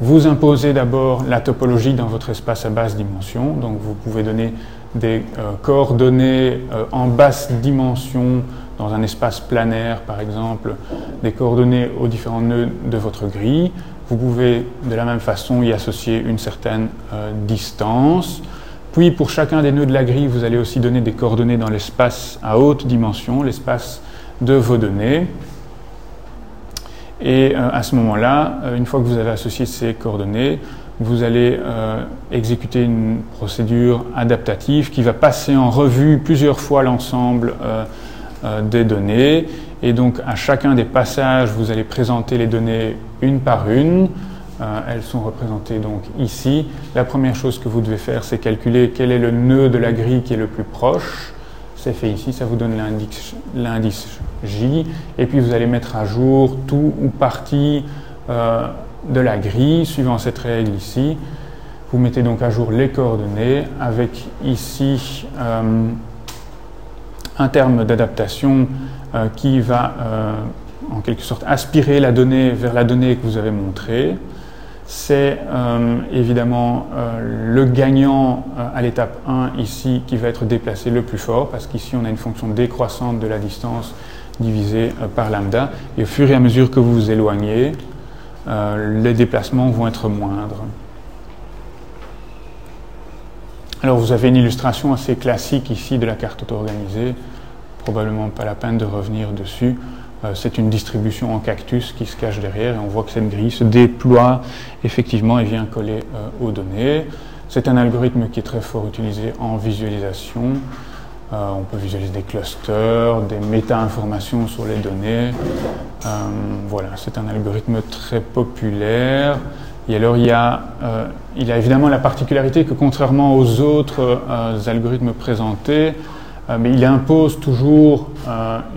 Vous imposez d'abord la topologie dans votre espace à basse dimension, donc vous pouvez donner des coordonnées en basse dimension dans un espace planaire par exemple, des coordonnées aux différents nœuds de votre grille. Vous pouvez de la même façon y associer une certaine distance. Puis pour chacun des nœuds de la grille, vous allez aussi donner des coordonnées dans l'espace à haute dimension, l'espace de vos données. Et euh, à ce moment-là, euh, une fois que vous avez associé ces coordonnées, vous allez euh, exécuter une procédure adaptative qui va passer en revue plusieurs fois l'ensemble des données. Et donc à chacun des passages, vous allez présenter les données une par une. Euh, elles sont représentées donc ici. La première chose que vous devez faire, c'est calculer quel est le nœud de la grille qui est le plus proche. C'est fait ici, ça vous donne l'indice J. Et puis vous allez mettre à jour tout ou partie euh, de la grille, suivant cette règle ici. Vous mettez donc à jour les coordonnées avec ici euh, un terme d'adaptation qui va en quelque sorte aspirer la donnée vers la donnée que vous avez montrée c'est euh, évidemment euh, le gagnant euh, à l'étape 1 ici qui va être déplacé le plus fort parce qu'ici on a une fonction décroissante de la distance divisée par lambda et au fur et à mesure que vous vous éloignez, les déplacements vont être moindres. Alors vous avez une illustration assez classique ici de la carte auto-organisée, probablement pas la peine de revenir dessus. Euh, c'est une distribution en cactus qui se cache derrière et on voit que cette grille se déploie effectivement et vient coller euh, aux données. C'est un algorithme qui est très fort utilisé en visualisation. Euh, on peut visualiser des clusters, des méta-informations sur les données. voilà, c'est un algorithme très populaire. Et alors il y il a évidemment la particularité que contrairement aux autres algorithmes présentés, mais il impose toujours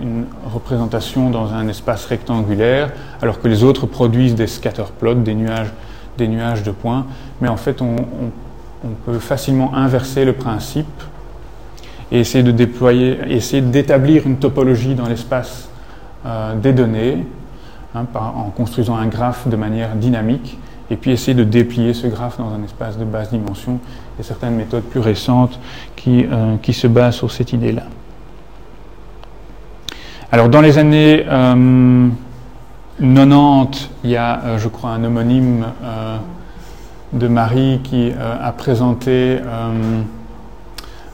une représentation dans un espace rectangulaire, alors que les autres produisent des scatterplots, des nuages, des nuages de points. Mais en fait, on, on peut facilement inverser le principe et essayer de déployer, essayer d'établir une topologie dans l'espace euh, des données hein, en construisant un graphe de manière dynamique et puis essayer de déplier ce graphe dans un espace de basse dimension. A certaines méthodes plus récentes qui, euh, qui se basent sur cette idée-là. Alors dans les années 90, euh, il y a, je crois, un homonyme de Marie qui euh, a présenté euh,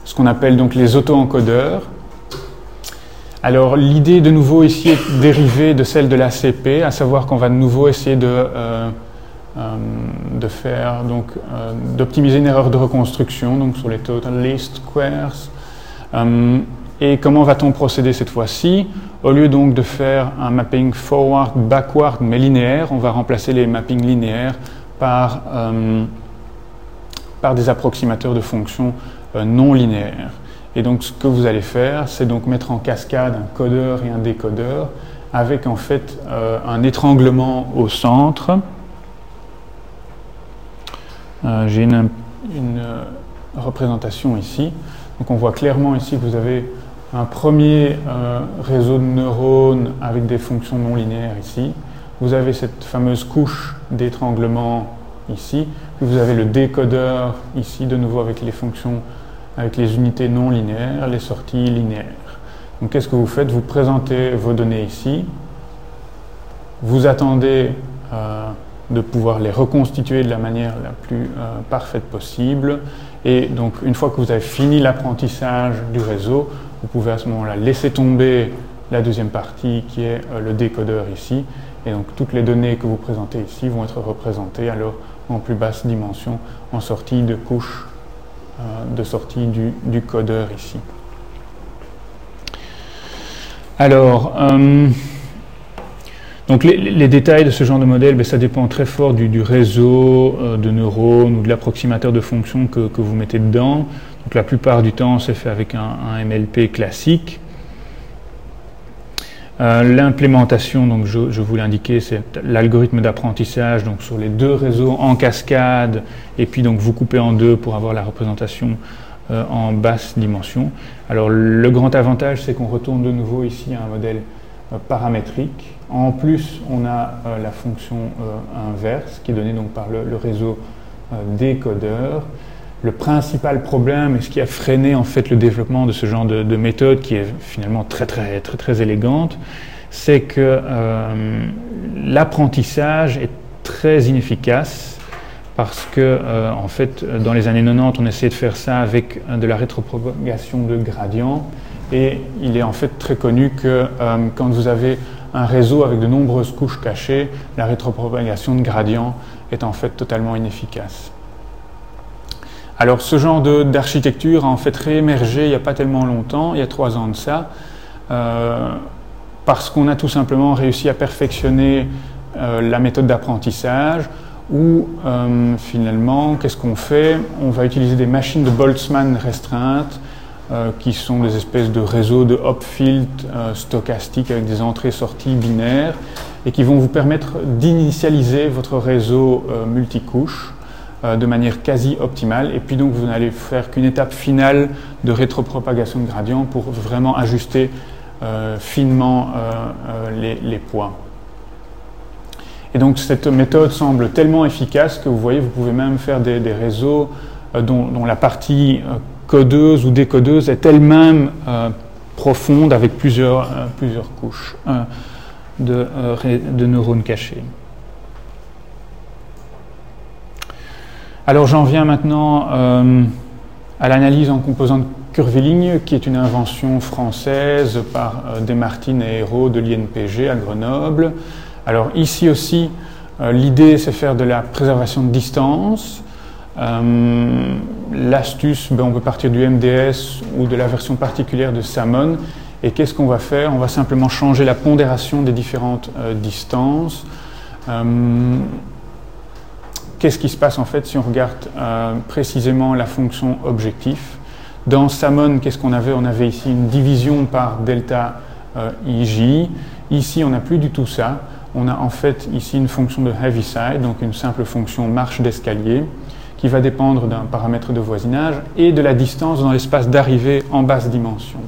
ce qu'on appelle donc les auto-encodeurs. Alors l'idée de nouveau ici est dérivée de celle de l'ACP, à savoir qu'on va de nouveau essayer de, euh, de faire donc d'optimiser une erreur de reconstruction donc sur les total least squares. et comment va-t-on procéder cette fois-ci? Au lieu donc de faire un mapping forward backward mais linéaire, on va remplacer les mappings linéaires par, euh, par des approximateurs de fonctions euh, non linéaires. Et donc ce que vous allez faire, c'est donc mettre en cascade un codeur et un décodeur avec en fait euh, un étranglement au centre. J'ai une, une représentation ici. Donc on voit clairement ici que vous avez un premier réseau de neurones avec des fonctions non linéaires ici. Vous avez cette fameuse couche d'étranglement ici, vous avez le décodeur ici, de nouveau avec les fonctions, avec les unités non linéaires, les sorties linéaires. Donc qu'est-ce que vous faites? Vous présentez vos données ici, vous attendez euh, de pouvoir les reconstituer de la manière la plus euh, parfaite possible, et donc une fois que vous avez fini l'apprentissage du réseau, vous pouvez à ce moment-là laisser tomber la deuxième partie qui est euh, le décodeur ici, et donc toutes les données que vous présentez ici vont être représentées alors en plus basse dimension en sortie de couche euh, de sortie du, codeur ici. Alors, les, détails de ce genre de modèle, ben, ça dépend très fort du, réseau euh, de neurones ou de l'approximateur de fonctions que, vous mettez dedans. La plupart du temps, c'est fait avec un MLP classique. Euh, l'implémentation, donc je, vous l'ai indiqué, c'est l'algorithme d'apprentissage, donc sur les deux réseaux en cascade, et puis donc vous coupez en deux pour avoir la représentation euh, en basse dimension. Alors le grand avantage, c'est qu'on retourne de nouveau ici à un modèle paramétrique. En plus, on a la fonction inverse qui est donnée donc par le, réseau décodeur. Le principal problème et ce qui a freiné en fait le développement de ce genre de, méthode qui est finalement très très très très élégante, c'est que euh, l'apprentissage est très inefficace parce que euh, en fait dans les années 90 on essayait de faire ça avec de la rétropropagation de gradient. Et il est en fait très connu que euh, quand vous avez un réseau avec de nombreuses couches cachées, la rétropropagation de gradient est en fait totalement inefficace. Alors ce genre d'architecture a en fait réémergé il n'y a pas tellement longtemps, il y a trois ans de ça, euh, parce qu'on a tout simplement réussi à perfectionner euh, la méthode d'apprentissage, où euh, finalement, qu'est-ce qu'on fait? On va utiliser des machines de Boltzmann restreintes, qui sont des espèces de réseaux de hop-field stochastiques avec des entrées-sorties binaires, et qui vont vous permettre d'initialiser votre réseau multicouche euh, de manière quasi optimale. Et puis donc vous n'allez faire qu'une étape finale de rétropropagation de gradient pour vraiment ajuster euh, finement euh, les, poids. Et donc cette méthode semble tellement efficace que vous voyez, vous pouvez même faire des, réseaux dont, la partie codeuse ou décodeuse est elle-même profonde avec plusieurs, plusieurs couches de, de neurones cachés. Alors j'en viens maintenant euh, à l'analyse en composante curviligne, qui est une invention française par euh, Desmartines et Hérault de l'INPG à Grenoble. Alors ici aussi, euh, l'idée c'est faire de la préservation de distance. L'astuce, ben, on peut partir du MDS ou de la version particulière de Salmon. Et qu'est-ce qu'on va faire? On va simplement changer la pondération des différentes distances qu'est-ce qui se passe en fait si on regarde précisément la fonction objectif? Dans Samon, qu'est-ce qu'on avait? On avait ici une division par delta ij. Ici, on n'a plus du tout ça. On a en fait ici une fonction de Heaviside, donc une simple fonction marche d'escalier, qui va dépendre d'un paramètre de voisinage et de la distance dans l'espace d'arrivée en basse dimension.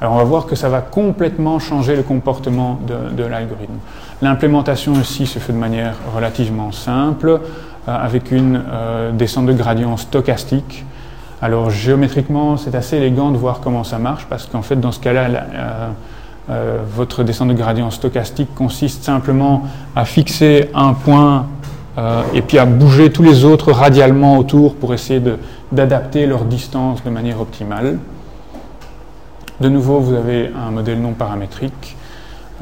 Alors on va voir que ça va complètement changer le comportement de, l'algorithme. L'implémentation ici se fait de manière relativement simple, euh, avec une euh, descente de gradient stochastique. Alors géométriquement, c'est assez élégant de voir comment ça marche, parce qu'en fait, dans ce cas-là, euh, votre descente de gradient stochastique consiste simplement à fixer un point et puis à bouger tous les autres radialement autour pour essayer d'adapter leur distance de manière optimale. De nouveau, vous avez un modèle non paramétrique.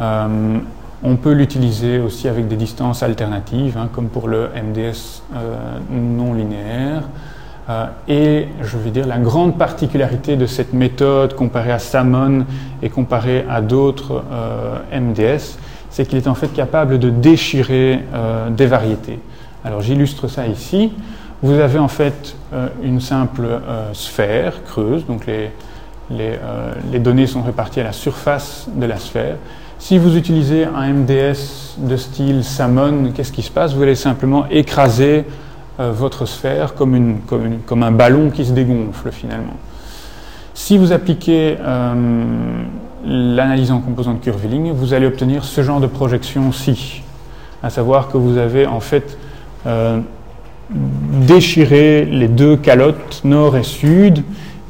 Euh, on peut l'utiliser aussi avec des distances alternatives, hein, comme pour le MDS euh, non linéaire. Euh, et je vais dire la grande particularité de cette méthode comparée à Salmon et comparée à d'autres MDS, c'est qu'il est en fait capable de déchirer des variétés. Alors j'illustre ça ici. Vous avez en fait une simple sphère creuse, donc les, euh, données sont réparties à la surface de la sphère. Si vous utilisez un MDS de style Salmon, qu'est-ce qui se passe? Vous allez simplement écraser euh, votre sphère comme, comme, un ballon qui se dégonfle finalement. Si vous appliquez euh, l'analyse en composante curviligne, vous allez obtenir ce genre de projection-ci, à savoir que vous avez en fait déchiré les deux calottes nord et sud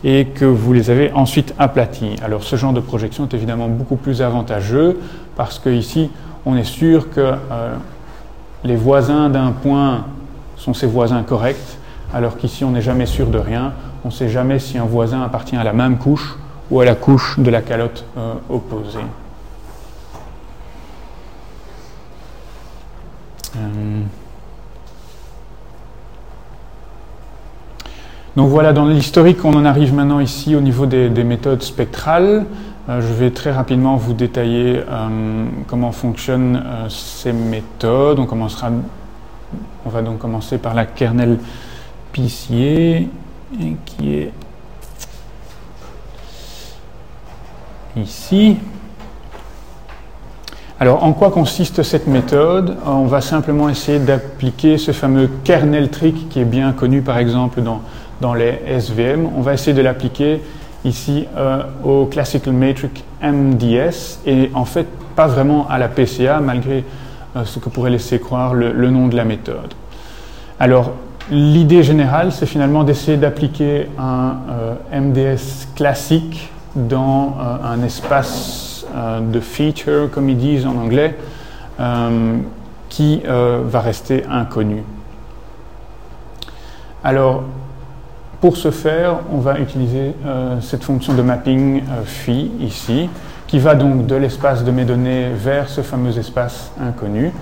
et que vous les avez ensuite aplatis. Alors ce genre de projection est évidemment beaucoup plus avantageux parce qu'ici on est sûr que euh, les voisins d'un point sont ses voisins corrects, alors qu'ici on n'est jamais sûr de rien. On ne sait jamais si un voisin appartient à la même couche ou à la couche de la calotte euh, opposée. Euh, Donc voilà, dans l'historique, on en arrive maintenant ici au niveau des, méthodes spectrales. Euh, je vais très rapidement vous détailler comment fonctionnent ces méthodes. On, commencera, on va donc commencer par la kernel PCA, qui est ici. Alors, en quoi consiste cette méthode? On va simplement essayer d'appliquer ce fameux kernel trick qui est bien connu, par exemple, dans les SVM. On va essayer de l'appliquer ici euh, au Classical Matrix MDS et en fait pas vraiment à la PCA malgré euh, ce que pourrait laisser croire le, nom de la méthode. Alors l'idée générale c'est finalement d'essayer d'appliquer un euh, MDS classique dans un espace de feature comme ils disent en anglais qui va rester inconnu. Alors pour ce faire, on va utiliser euh, cette fonction de mapping euh, phi ici, qui va donc de l'espace de mes données vers ce fameux espace inconnu.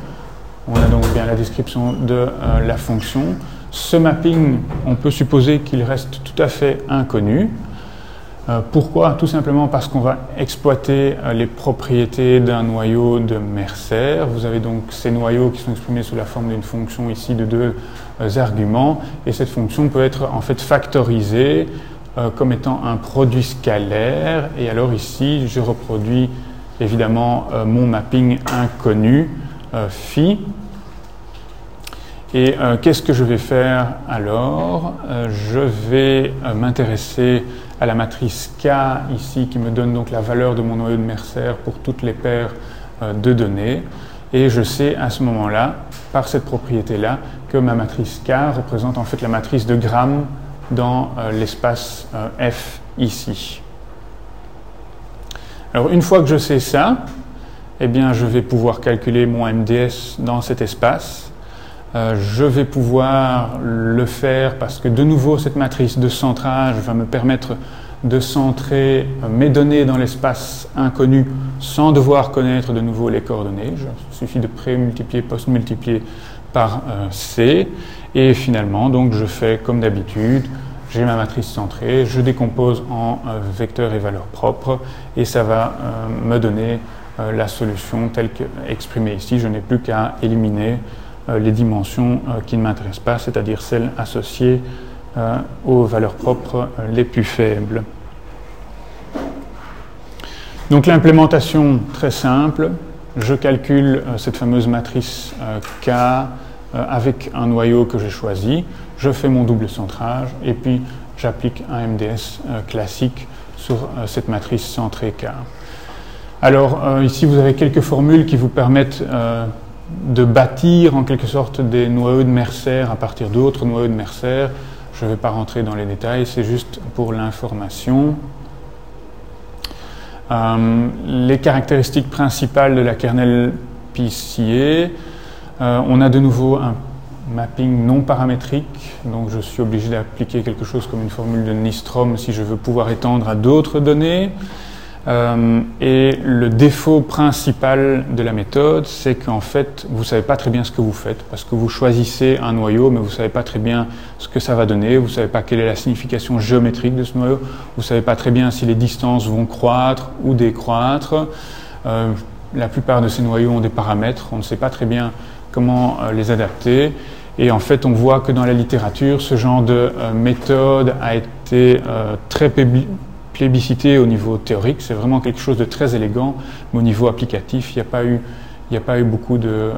On a donc bien la description de euh, la fonction. Ce mapping, on peut supposer qu'il reste tout à fait inconnu. Pourquoi? Tout simplement parce qu'on va exploiter les propriétés d'un noyau de Mercer. Vous avez donc ces noyaux qui sont exprimés sous la forme d'une fonction ici de deux euh, arguments. Et cette fonction peut être en fait factorisée euh, comme étant un produit scalaire. Et alors ici je reproduis évidemment euh, mon mapping inconnu phi. Et qu'est-ce que je vais faire alors? Je vais m'intéresser à la matrice K ici qui me donne donc la valeur de mon noyau de Mercer pour toutes les paires de données et je sais à ce moment-là, par cette propriété-là, que ma matrice K représente en fait la matrice de Gram dans euh, l'espace euh, F ici. Alors une fois que je sais ça, eh bien je vais pouvoir calculer mon MDS dans cet espace. Euh, je vais pouvoir le faire parce que de nouveau cette matrice de centrage va me permettre de centrer mes données dans l'espace inconnu sans devoir connaître de nouveau les coordonnées. Il suffit de pré-multiplier, post-multiplier par euh, C. Et finalement, donc, je fais comme d'habitude, j'ai ma matrice centrée, je décompose en euh, vecteurs et valeurs propres, et ça va euh, me donner la solution telle qu'exprimée ici. Je n'ai plus qu'à éliminer les dimensions qui ne m'intéressent pas, c'est-à-dire celles associées aux valeurs propres les plus faibles. Donc l'implémentation très simple, je calcule cette fameuse matrice K avec un noyau que j'ai choisi, je fais mon double centrage et puis j'applique un MDS classique sur cette matrice centrée K. Alors euh, ici, vous avez quelques formules qui vous permettent euh, de bâtir en quelque sorte des noyaux de Mercer à partir d'autres noyaux de Mercer. Je ne vais pas rentrer dans les détails, c'est juste pour l'information. Euh, les caractéristiques principales de la kernel PCA, on a de nouveau un mapping non paramétrique, donc je suis obligé d'appliquer quelque chose comme une formule de Nystrom si je veux pouvoir étendre à d'autres données. Euh, et le défaut principal de la méthode, c'est qu'en fait, vous ne savez pas très bien ce que vous faites, parce que vous choisissez un noyau, mais vous ne savez pas très bien ce que ça va donner, vous ne savez pas quelle est la signification géométrique de ce noyau, vous ne savez pas très bien si les distances vont croître ou décroître. Euh, la plupart de ces noyaux ont des paramètres, on ne sait pas très bien comment euh, les adapter. Et en fait, on voit que dans la littérature, ce genre de méthode a été très plébiscité au niveau théorique, c'est vraiment quelque chose de très élégant, mais au niveau applicatif, il n'y a, pas eu, beaucoup de, euh,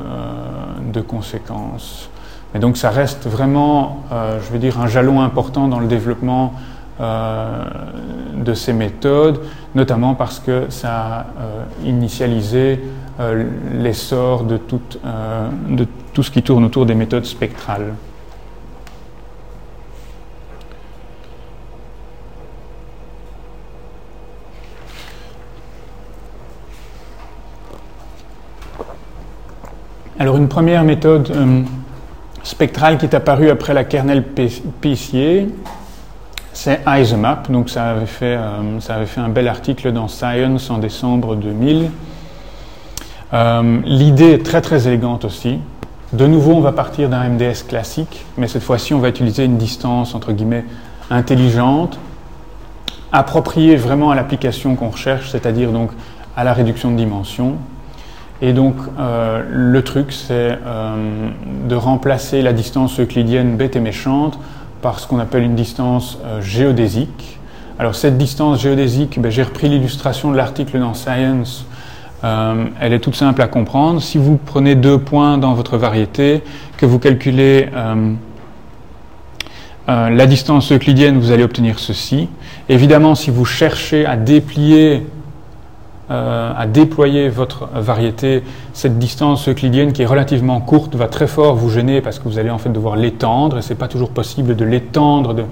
de, conséquences. Et donc ça reste vraiment, euh, je veux dire, un jalon important dans le développement euh, de ces méthodes, notamment parce que ça a initialisé l'essor de tout ce qui tourne autour des méthodes spectrales. Alors une première méthode euh, spectrale qui est apparue après la kernel PCA, c'est IsoMap. Donc ça avait, fait, euh, ça avait fait un bel article dans Science en décembre 2000. Euh, l'idée est très très élégante aussi. De nouveau, on va partir d'un MDS classique, mais cette fois-ci, on va utiliser une distance entre guillemets intelligente, appropriée vraiment à l'application qu'on recherche, c'est-à-dire donc à la réduction de dimension, et donc, euh, le truc, c'est euh, de remplacer la distance euclidienne bête et méchante par ce qu'on appelle une distance euh, géodésique. Alors, cette distance géodésique, ben, j'ai repris l'illustration de l'article dans Science. elle est toute simple à comprendre. Si vous prenez deux points dans votre variété, que vous calculez la distance euclidienne, vous allez obtenir ceci. Évidemment, si vous cherchez à déplier euh, à déployer votre variété, cette distance euclidienne qui est relativement courte va très fort vous gêner parce que vous allez en fait devoir l'étendre et c'est pas toujours possible de l'étendre de,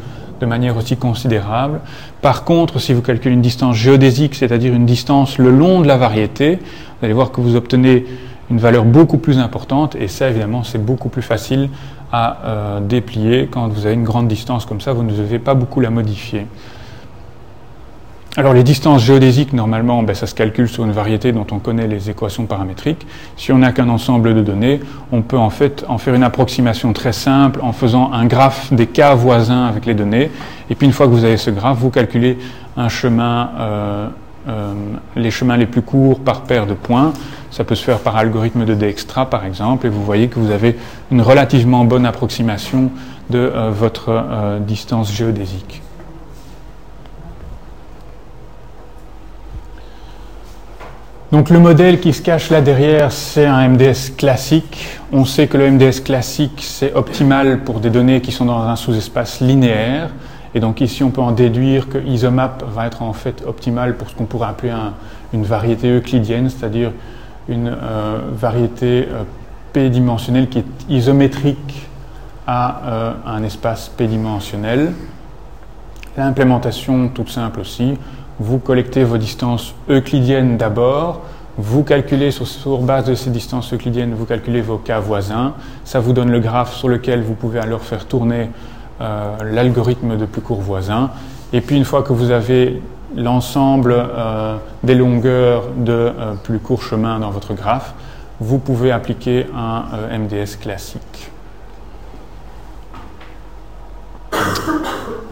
manière aussi considérable. Par contre, si vous calculez une distance géodésique, c'est-à-dire une distance le long de la variété, vous allez voir que vous obtenez une valeur beaucoup plus importante et ça évidemment c'est beaucoup plus facile à euh, déplier quand vous avez une grande distance comme ça, vous ne devez pas beaucoup la modifier. Alors les distances géodésiques, normalement, ben, ça se calcule sur une variété dont on connaît les équations paramétriques. Si on n'a qu'un ensemble de données, on peut en fait en faire une approximation très simple en faisant un graphe des cas voisins avec les données. Et puis une fois que vous avez ce graphe, vous calculez euh, euh, les chemins les plus courts par paire de points. Ça peut se faire par algorithme de Dijkstra par exemple, et vous voyez que vous avez une relativement bonne approximation de euh, votre distance géodésique. Donc le modèle qui se cache là derrière, c'est un MDS classique. On sait que le MDS classique, c'est optimal pour des données qui sont dans un sous-espace linéaire. Et donc ici, on peut en déduire que ISOMAP va être en fait optimal pour ce qu'on pourrait appeler une variété euclidienne, c'est-à-dire une euh, variété euh, p-dimensionnelle qui est isométrique à euh, un espace p-dimensionnel. L'implémentation toute simple aussi vous collectez vos distances euclidiennes d'abord, vous calculez sur, base de ces distances euclidiennes, vous calculez vos cas voisins, ça vous donne le graphe sur lequel vous pouvez alors faire tourner euh, l'algorithme de plus court voisin. Et puis une fois que vous avez l'ensemble euh, des longueurs de euh, plus court chemin dans votre graphe, vous pouvez appliquer un MDS classique.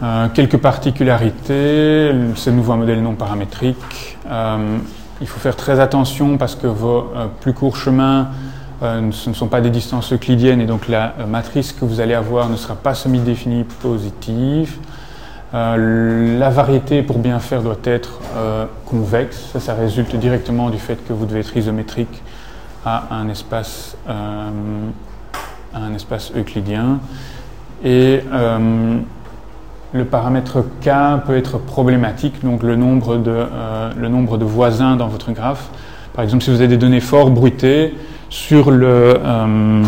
Euh, quelques particularités, ce nouveau modèle non paramétrique. Euh, il faut faire très attention parce que vos euh, plus courts chemins ce ne sont pas des distances euclidiennes et donc la matrice que vous allez avoir ne sera pas semi-définie positive. la variété pour bien faire doit être convexe, ça, ça résulte directement du fait que vous devez être isométrique à un espace, un espace euclidien. Et le paramètre k peut être problématique, donc le nombre, de, euh, le nombre de voisins dans votre graphe. Par exemple, si vous avez des données fort bruitées sur le, euh,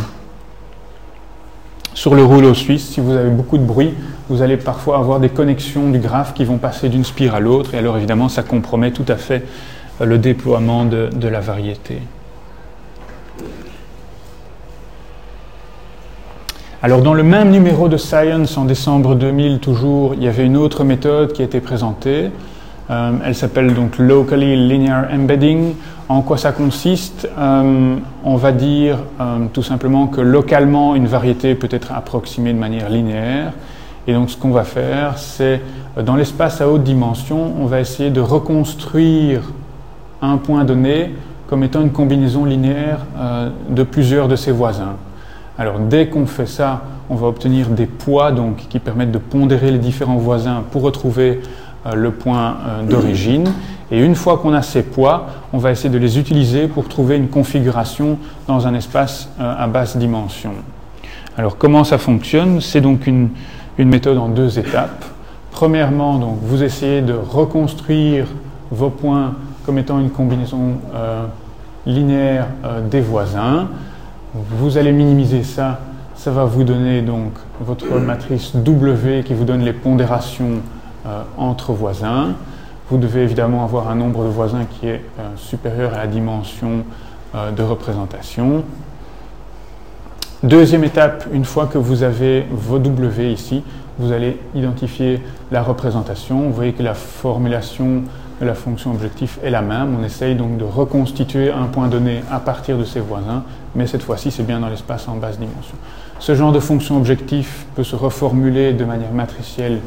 sur le rouleau suisse, si vous avez beaucoup de bruit, vous allez parfois avoir des connexions du graphe qui vont passer d'une spire à l'autre, et alors évidemment, ça compromet tout à fait euh, le déploiement de la variété. Alors dans le même numéro de Science en décembre 2000 toujours, il y avait une autre méthode qui a été présentée. Euh, elle s'appelle donc Locally Linear Embedding. En quoi ça consiste euh, On va dire euh, tout simplement que localement une variété peut être approximée de manière linéaire. Et donc ce qu'on va faire, c'est dans l'espace à haute dimension, on va essayer de reconstruire un point donné comme étant une combinaison linéaire de plusieurs de ses voisins. Alors dès qu'on fait ça, on va obtenir des poids donc, qui permettent de pondérer les différents voisins pour retrouver euh, le point euh, d'origine. Et une fois qu'on a ces poids, on va essayer de les utiliser pour trouver une configuration dans un espace euh, à basse dimension. Alors comment ça fonctionne? C'est donc une, méthode en deux étapes. Premièrement, donc, vous essayez de reconstruire vos points comme étant une combinaison linéaire des voisins. Vous allez minimiser ça, ça va vous donner donc votre matrice W qui vous donne les pondérations euh, entre voisins. Vous devez évidemment avoir un nombre de voisins qui est euh, supérieur à la dimension euh, de représentation. Deuxième étape, une fois que vous avez vos W ici, vous allez identifier la représentation. Vous voyez que la formulation la fonction objectif est la même. On essaye donc de reconstituer un point donné à partir de ses voisins, mais cette fois-ci c'est bien dans l'espace en basse dimension. Ce genre de fonction objectif peut se reformuler de manière matricielle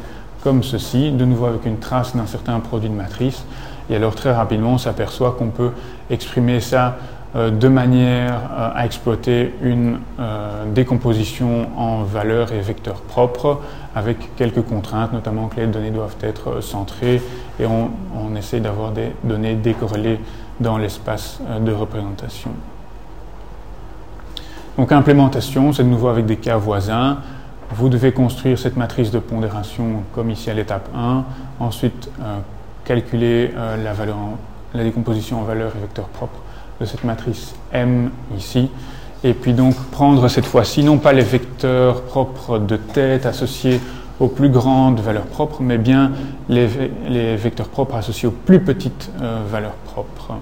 comme ceci, de nouveau avec une trace d'un certain produit de matrice. Et alors très rapidement on s'aperçoit qu'on peut exprimer ça de manière euh, à exploiter une euh, décomposition en valeurs et vecteurs propres avec quelques contraintes, notamment que les données doivent être centrées et on, essaie d'avoir des données décorrélées dans l'espace de représentation. Donc implémentation, c'est de nouveau avec des cas voisins. Vous devez construire cette matrice de pondération comme ici à l'étape 1, ensuite calculer la décomposition en valeurs et vecteurs propres de cette matrice M ici, et puis donc prendre cette fois-ci non pas les vecteurs propres de tête associés aux plus grandes valeurs propres, mais bien les, vecteurs propres associés aux plus petites euh, valeurs propres.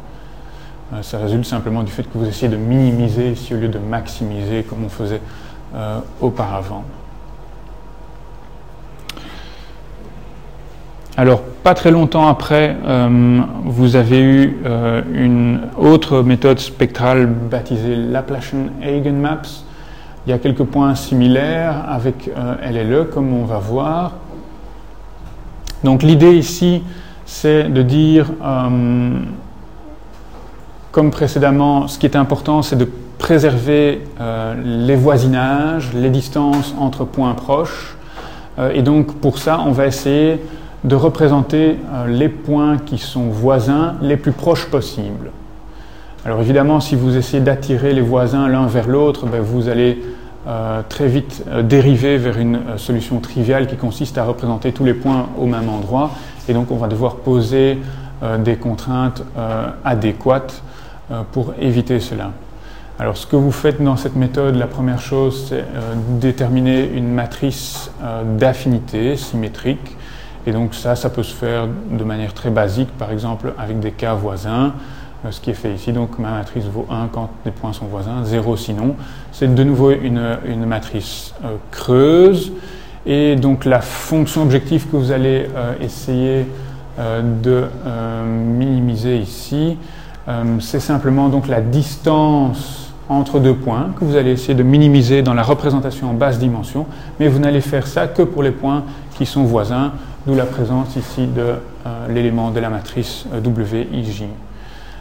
Euh, ça résulte simplement du fait que vous essayez de minimiser ici au lieu de maximiser comme on faisait euh, auparavant. Alors, pas très longtemps après, euh, vous avez eu euh, une autre méthode spectrale baptisée Laplacian Eigenmaps. Il y a quelques points similaires avec euh, LLE, comme on va voir. Donc, l'idée ici, c'est de dire, comme précédemment, ce qui est important, c'est de préserver les voisinages, les distances entre points proches. et donc, pour ça, on va essayer de représenter euh, les points qui sont voisins les plus proches possibles. Alors évidemment, si vous essayez d'attirer les voisins l'un vers l'autre, ben, vous allez euh, très vite euh, dériver vers une solution triviale qui consiste à représenter tous les points au même endroit. Et donc on va devoir poser des contraintes adéquates pour éviter cela. Alors ce que vous faites dans cette méthode, la première chose, c'est déterminer une matrice d'affinité symétrique et donc ça, ça peut se faire de manière très basique, par exemple avec des cas voisins, euh, ce qui est fait ici. Donc ma matrice vaut 1 quand les points sont voisins, 0 sinon. C'est de nouveau une, matrice euh, creuse. Et donc la fonction objective que vous allez euh, essayer de minimiser ici, c'est simplement donc la distance entre deux points que vous allez essayer de minimiser dans la représentation en basse dimension, mais vous n'allez faire ça que pour les points qui sont voisins d'où la présence ici de euh, l'élément de la matrice euh, WIJ.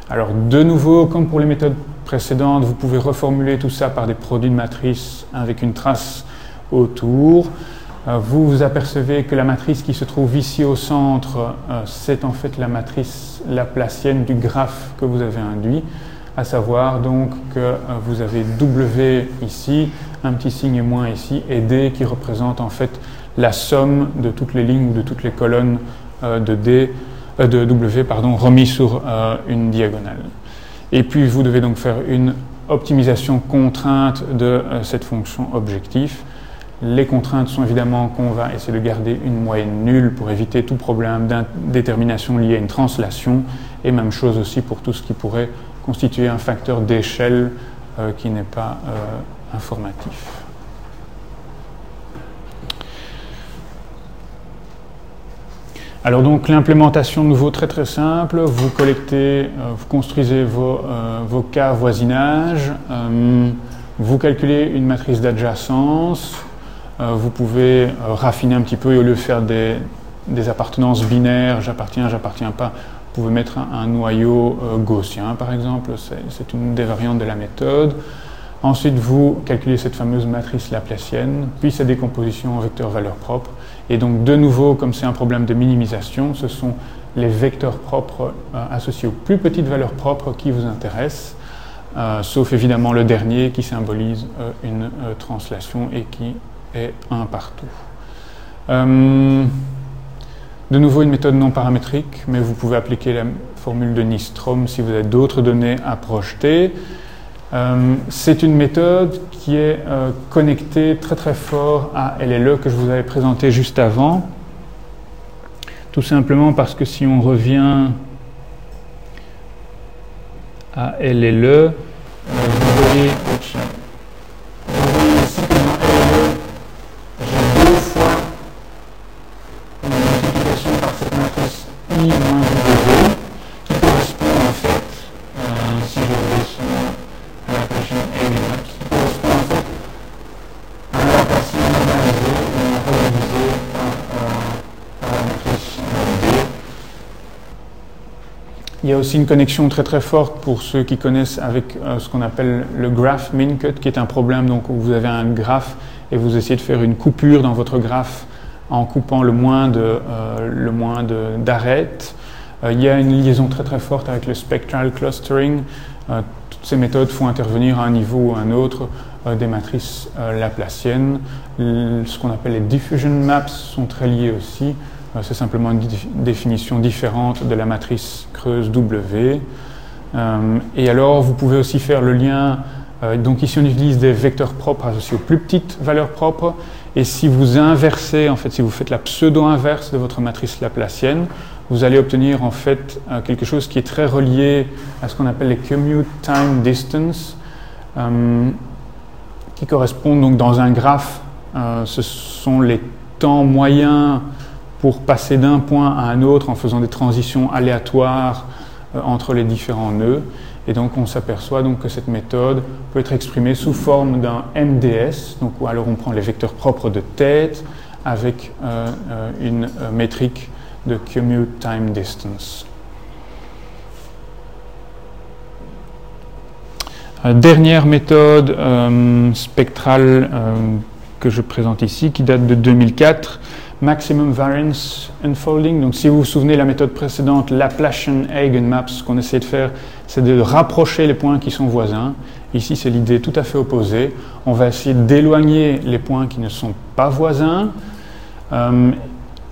Alors de nouveau, comme pour les méthodes précédentes, vous pouvez reformuler tout ça par des produits de matrice avec une trace autour. Euh, vous vous apercevez que la matrice qui se trouve ici au centre, c'est en fait la matrice laplacienne du graphe que vous avez induit, à savoir donc que vous avez W ici, un petit signe moins ici, et D qui représente en fait la somme de toutes les lignes ou de toutes les colonnes de D, de W pardon, remis sur une diagonale. Et puis vous devez donc faire une optimisation contrainte de cette fonction objectif les contraintes sont évidemment qu'on va essayer de garder une moyenne nulle pour éviter tout problème d'indétermination lié à une translation, et même chose aussi pour tout ce qui pourrait constituer un facteur d'échelle euh, qui n'est pas euh, informatif. Alors donc l'implémentation de nouveau très très simple, vous collectez, euh, vous construisez vos, vos cas voisinage, vous calculez une matrice d'adjacence, euh, vous pouvez euh, raffiner un petit peu et au lieu de faire des, appartenances binaires, j'appartiens, j'appartiens pas, vous pouvez mettre un, noyau euh, gaussien par exemple, c'est une des variantes de la méthode. Ensuite, vous calculez cette fameuse matrice laplacienne, puis sa décomposition en vecteurs valeurs propres. Et donc, de nouveau, comme c'est un problème de minimisation, ce sont les vecteurs propres associés aux plus petites valeurs propres qui vous intéressent, sauf évidemment le dernier qui symbolise une translation et qui et 1 partout. Euh, de nouveau une méthode non paramétrique, mais vous pouvez appliquer la formule de Nystrom si vous avez d'autres données à projeter. Euh, c'est une méthode qui est euh, connectée très très fort à LLE que je vous avais présenté juste avant. Tout simplement parce que si on revient à LLE, vous voyez aussi une connexion très très forte pour ceux qui connaissent avec euh, ce qu'on appelle le graph min cut, qui est un problème donc, où vous avez un graphe et vous essayez de faire une coupure dans votre graphe en coupant le moins de euh, le moins d'arêtes. Euh, il y a une liaison très très forte avec le spectral clustering. toutes ces méthodes font intervenir à un niveau ou à un autre des matrices laplaciennes. ce qu'on appelle les diffusion maps sont très liés aussi. Euh, c'est simplement une définition différente de la matrice creuse W. Euh, et alors, vous pouvez aussi faire le lien. Euh, donc ici, on utilise des vecteurs propres associés aux plus petites valeurs propres. Et si vous inversez, en fait, si vous faites la pseudo-inverse de votre matrice laplacienne, vous allez obtenir en fait quelque chose qui est très relié à ce qu'on appelle les commute time distance, qui correspondent donc dans un graphe, ce sont les temps moyens pour passer d'un point à un autre en faisant des transitions aléatoires euh, entre les différents nœuds. Et donc on s'aperçoit donc que cette méthode peut être exprimée sous forme d'un MDS, donc alors on prend les vecteurs propres de tête avec euh, euh, une métrique de commute time distance. dernière méthode spectrale que je présente ici, qui date de 2004, Maximum Variance Unfolding. Donc si vous vous souvenez la méthode précédente, Laplacian Eigenmaps, qu'on essaie de faire, c'est de rapprocher les points qui sont voisins. Ici, c'est l'idée tout à fait opposée. On va essayer d'éloigner les points qui ne sont pas voisins. Euh,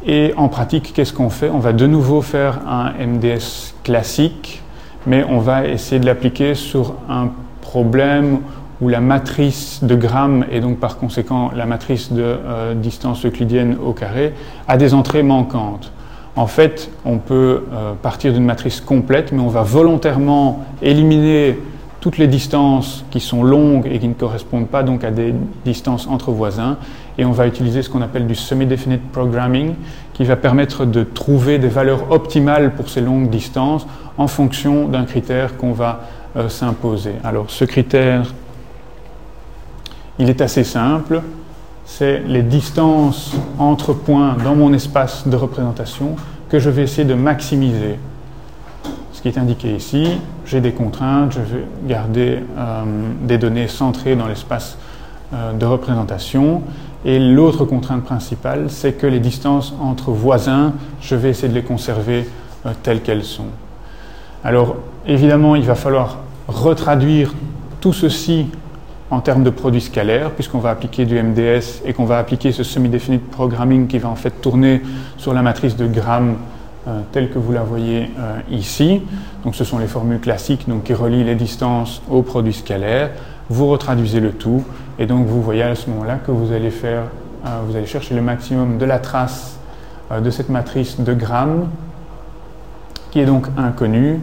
et en pratique, qu'est-ce qu'on fait? On va de nouveau faire un MDS classique, mais on va essayer de l'appliquer sur un problème où la matrice de Gram et donc par conséquent la matrice de euh, distance euclidienne au carré a des entrées manquantes. En fait, on peut euh, partir d'une matrice complète, mais on va volontairement éliminer toutes les distances qui sont longues et qui ne correspondent pas donc à des distances entre voisins, et on va utiliser ce qu'on appelle du semi-definite programming, qui va permettre de trouver des valeurs optimales pour ces longues distances en fonction d'un critère qu'on va euh, s'imposer. Alors, ce critère il est assez simple. C'est les distances entre points dans mon espace de représentation que je vais essayer de maximiser. Ce qui est indiqué ici. J'ai des contraintes, je vais garder des données centrées dans l'espace de représentation. Et l'autre contrainte principale, c'est que les distances entre voisins, je vais essayer de les conserver telles qu'elles sont. Alors évidemment, il va falloir retraduire tout ceci en termes de produits scalaires, puisqu'on va appliquer du MDS et qu'on va appliquer ce semi-definite programming qui va en fait tourner sur la matrice de Gram euh, telle que vous la voyez euh, ici. Donc ce sont les formules classiques donc, qui relient les distances aux produits scalaires. Vous retraduisez le tout et donc vous voyez à ce moment-là que vous allez faire, euh, vous allez chercher le maximum de la trace de cette matrice de Gram qui est donc inconnue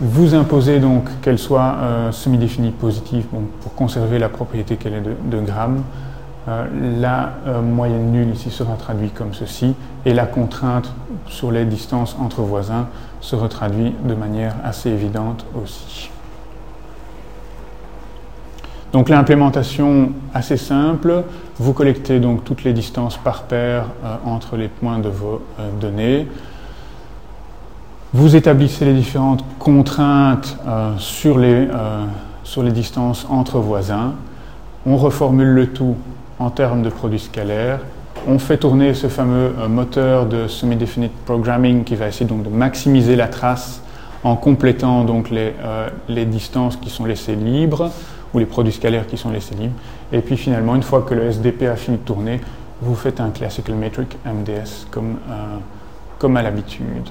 vous imposez donc qu'elle soit euh, semi-définie positive pour conserver la propriété qu'elle est de, de gramme. Euh, la euh, moyenne nulle ici sera traduite comme ceci et la contrainte sur les distances entre voisins se retraduit de manière assez évidente aussi. Donc l'implémentation assez simple, vous collectez donc toutes les distances par paire entre les points de vos données. Vous établissez les différentes contraintes euh, sur, les, euh, sur les distances entre voisins. On reformule le tout en termes de produits scalaires. On fait tourner ce fameux euh, moteur de semi-definite programming qui va essayer donc de maximiser la trace en complétant donc les, les distances qui sont laissées libres ou les produits scalaires qui sont laissés libres. Et puis finalement, une fois que le SDP a fini de tourner, vous faites un classical metric MDS comme, comme à l'habitude.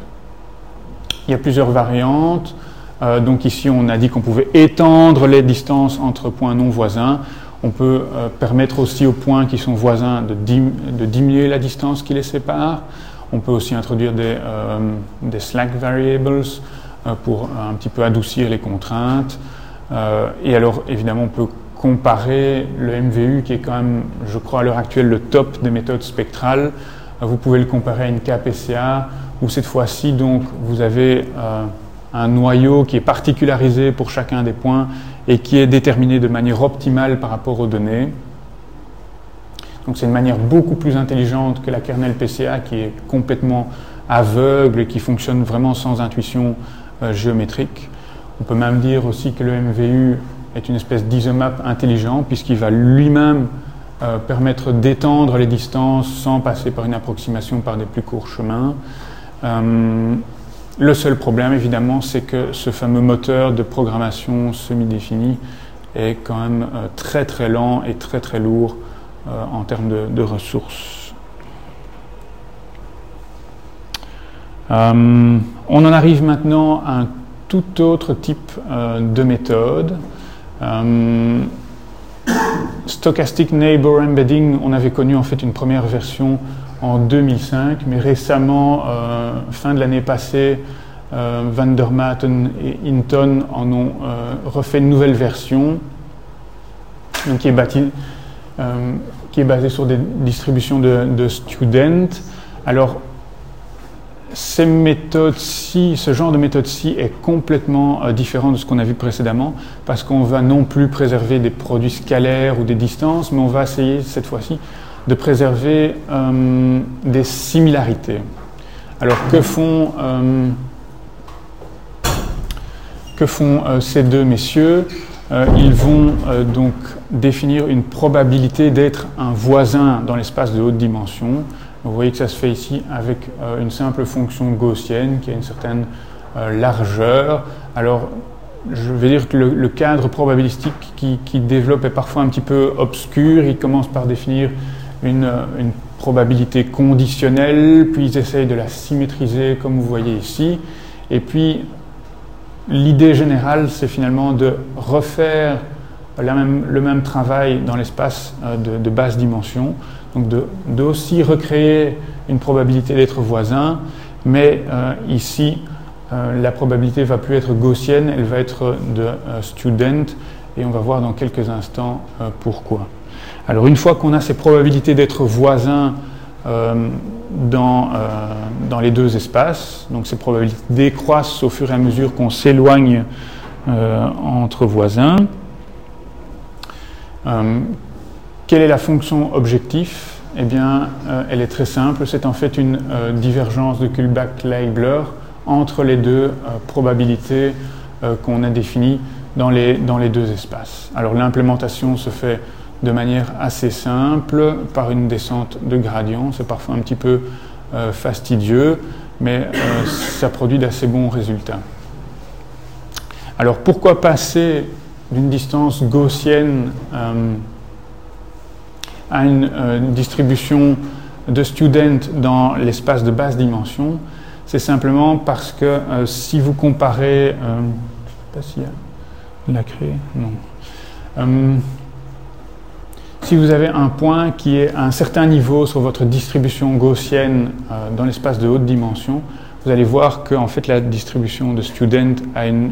Il y a plusieurs variantes. Euh, donc ici, on a dit qu'on pouvait étendre les distances entre points non voisins. On peut euh, permettre aussi aux points qui sont voisins de, diminuer la distance qui les sépare. On peut aussi introduire des, euh, des slack variables pour un petit peu adoucir les contraintes. et alors, évidemment, on peut comparer le MVU, qui est quand même, je crois, à l'heure actuelle, le top des méthodes spectrales. Vous pouvez le comparer à une KPCA où cette fois-ci, donc, vous avez euh, un noyau qui est particularisé pour chacun des points et qui est déterminé de manière optimale par rapport aux données. Donc c'est une manière beaucoup plus intelligente que la kernel PCA qui est complètement aveugle et qui fonctionne vraiment sans intuition euh, géométrique. On peut même dire aussi que le MVU est une espèce d'isomap intelligent puisqu'il va lui-même euh, permettre d'étendre les distances sans passer par une approximation par des plus courts chemins. Euh, le seul problème, évidemment, c'est que ce fameux moteur de programmation semi-défini est quand même euh, très très lent et très très lourd euh, en termes de, ressources. on en arrive maintenant à un tout autre type de méthode. Stochastic Neighbor Embedding, on avait connu en fait une première version en 2005, mais récemment, euh, fin de l'année passée, euh, Van der Maten et Hinton en ont euh, refait une nouvelle version qui, est basée sur des distributions de, de students. Alors, ces méthodes-ci, ce genre de méthode-ci est complètement différent de ce qu'on a vu précédemment, parce qu'on va non plus préserver des produits scalaires ou des distances, mais on va essayer cette fois-ci de préserver euh, des similarités. Alors que font, euh, euh, ces deux messieurs? Ils vont donc définir une probabilité d'être un voisin dans l'espace de haute dimension. Vous voyez que ça se fait ici avec une simple fonction gaussienne qui a une certaine largeur. Alors, je vais dire que le, cadre probabilistique qui, qui, développe est parfois un petit peu obscur. Il commence par définir une, probabilité conditionnelle, puis ils essayent de la symétriser comme vous voyez ici. Et puis l'idée générale, c'est finalement de refaire le même travail dans l'espace euh, de, basse dimension, donc de, aussi recréer une probabilité d'être voisin, mais euh, ici, euh, la probabilité va plus être gaussienne, elle va être de student, et on va voir dans quelques instants pourquoi. Alors une fois qu'on a ces probabilités d'être voisins euh, dans, euh, dans, les deux espaces, donc ces probabilités décroissent au fur et à mesure qu'on s'éloigne euh, entre voisins. quelle est la fonction objectif? Eh bien, elle est très simple, c'est en fait une divergence de Kullback-Leibler entre les deux probabilités qu'on a définies dans les deux espaces. Alors l'implémentation se fait de manière assez simple par une descente de gradient. C'est parfois un petit peu fastidieux, mais ça produit d'assez bons résultats. Alors pourquoi passer d'une distance gaussienne euh, à euh, une, distribution de student dans l'espace de basse dimension? C'est simplement parce que euh, si vous comparez, je ne sais pas s'il y a créé, non. Si vous avez un point qui est à un certain niveau sur votre distribution gaussienne dans l'espace de haute dimension, vous allez voir que en fait la distribution de student a une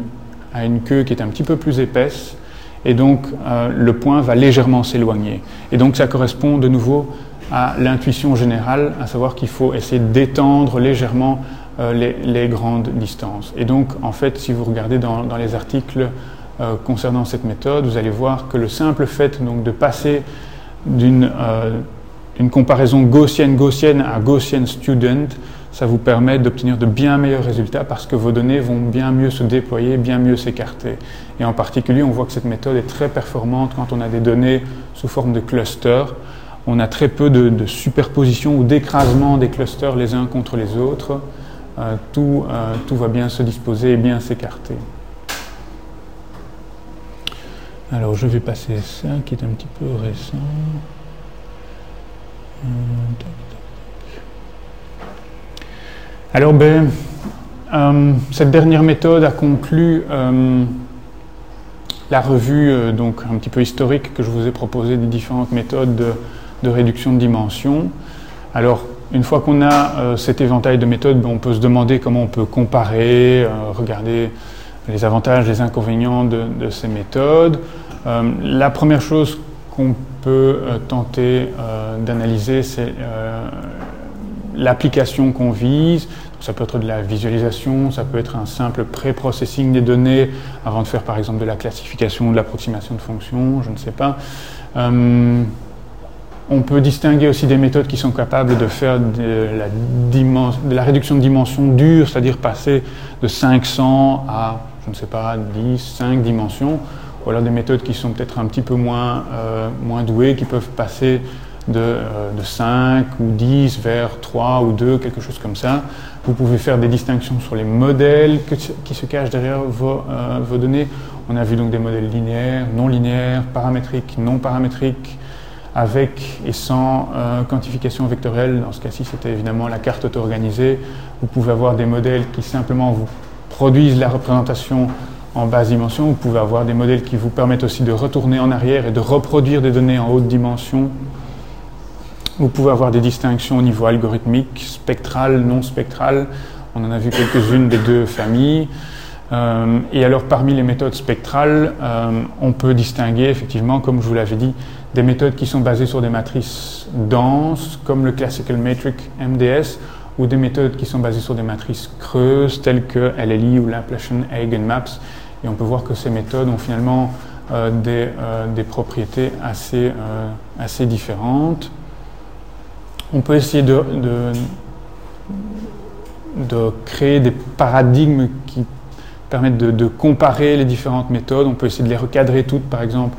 a une queue qui est un petit peu plus épaisse, et donc euh, le point va légèrement s'éloigner. Et donc ça correspond de nouveau à l'intuition générale, à savoir qu'il faut essayer d'étendre légèrement euh, les, grandes distances. Et donc en fait, si vous regardez dans, les articles euh, concernant cette méthode, vous allez voir que le simple fait donc, de passer d'une comparaison gaussienne-gaussienne à gaussienne-student ça vous permet d'obtenir de bien meilleurs résultats parce que vos données vont bien mieux se déployer, bien mieux s'écarter. Et en particulier, on voit que cette méthode est très performante quand on a des données sous forme de clusters. On a très peu de, superposition ou d'écrasement des clusters les uns contre les autres. Euh, euh, tout va bien se disposer et bien s'écarter. Alors je vais passer ça qui est un petit peu récent. Euh, alors, ben, euh, cette dernière méthode a conclu euh, la revue donc un petit peu historique que je vous ai proposée des différentes méthodes de, réduction de dimension. Alors, une fois qu'on a cet éventail de méthodes, ben, on peut se demander comment on peut comparer, regarder les avantages, les inconvénients de, ces méthodes. la première chose qu'on peut tenter d'analyser, c'est l'application qu'on vise, ça peut être de la visualisation, ça peut être un simple pré-processing des données avant de faire par exemple de la classification, de l'approximation de fonctions, je ne sais pas. Euh, on peut distinguer aussi des méthodes qui sont capables de faire de la réduction de dimension dure, c'est-à-dire passer de 500 à, je ne sais pas, 10, 5 dimensions, ou alors des méthodes qui sont peut-être un petit peu moins, euh, moins douées, qui peuvent passer de, 5 euh, ou 10 vers 3 ou 2, quelque chose comme ça. Vous pouvez faire des distinctions sur les modèles qui se cachent derrière euh, vos, données. On a vu donc des modèles linéaires, non linéaires, paramétriques, non paramétriques, avec et sans quantification vectorielle. Dans ce cas-ci, c'était évidemment la carte auto-organisée. Vous pouvez avoir des modèles qui simplement vous produisent la représentation en basse dimension. Vous pouvez avoir des modèles qui vous permettent aussi de retourner en arrière et de reproduire des données en haute dimension vous pouvez avoir des distinctions au niveau algorithmique, spectral, non spectral. On en a vu quelques-unes des deux familles. Euh, et alors parmi les méthodes spectrales, euh, on peut distinguer effectivement, comme je vous l'avais dit, des méthodes qui sont basées sur des matrices denses, comme le Classical Metric MDS, ou des méthodes qui sont basées sur des matrices creuses, telles que LLI ou Laplacian Eigenmaps. Et on peut voir que ces méthodes ont finalement euh, des, des, propriétés assez, assez différentes on peut essayer de, de, créer des paradigmes qui permettent de, comparer les différentes méthodes. On peut essayer de les recadrer toutes, par exemple,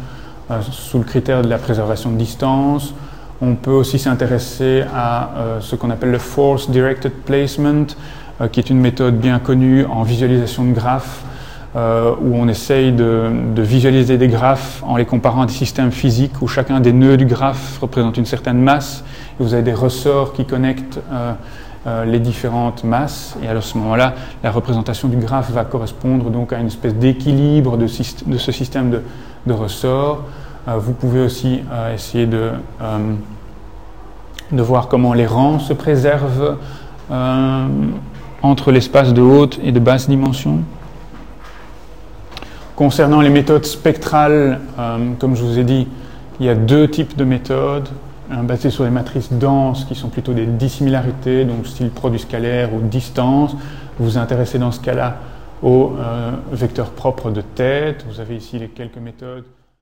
euh, sous le critère de la préservation de distance. On peut aussi s'intéresser à euh, ce qu'on appelle le Force Directed Placement, euh, qui est une méthode bien connue en visualisation de graphes, où on essaye de, visualiser des graphes en les comparant à des systèmes physiques où chacun des nœuds du graphe représente une certaine masse vous avez des ressorts qui connectent euh, euh, les différentes masses, et à ce moment-là, la représentation du graphe va correspondre donc à une espèce d'équilibre de, ce système de, ressorts. Euh, vous pouvez aussi essayer de, de voir comment les rangs se préservent entre l'espace de haute et de basse dimension. Concernant les méthodes spectrales, comme je vous ai dit, il y a deux types de méthodes basé sur les matrices denses qui sont plutôt des dissimilarités, donc style produit scalaire ou distance. Vous vous intéressez dans ce cas-là aux euh, vecteurs propres de tête. Vous avez ici les quelques méthodes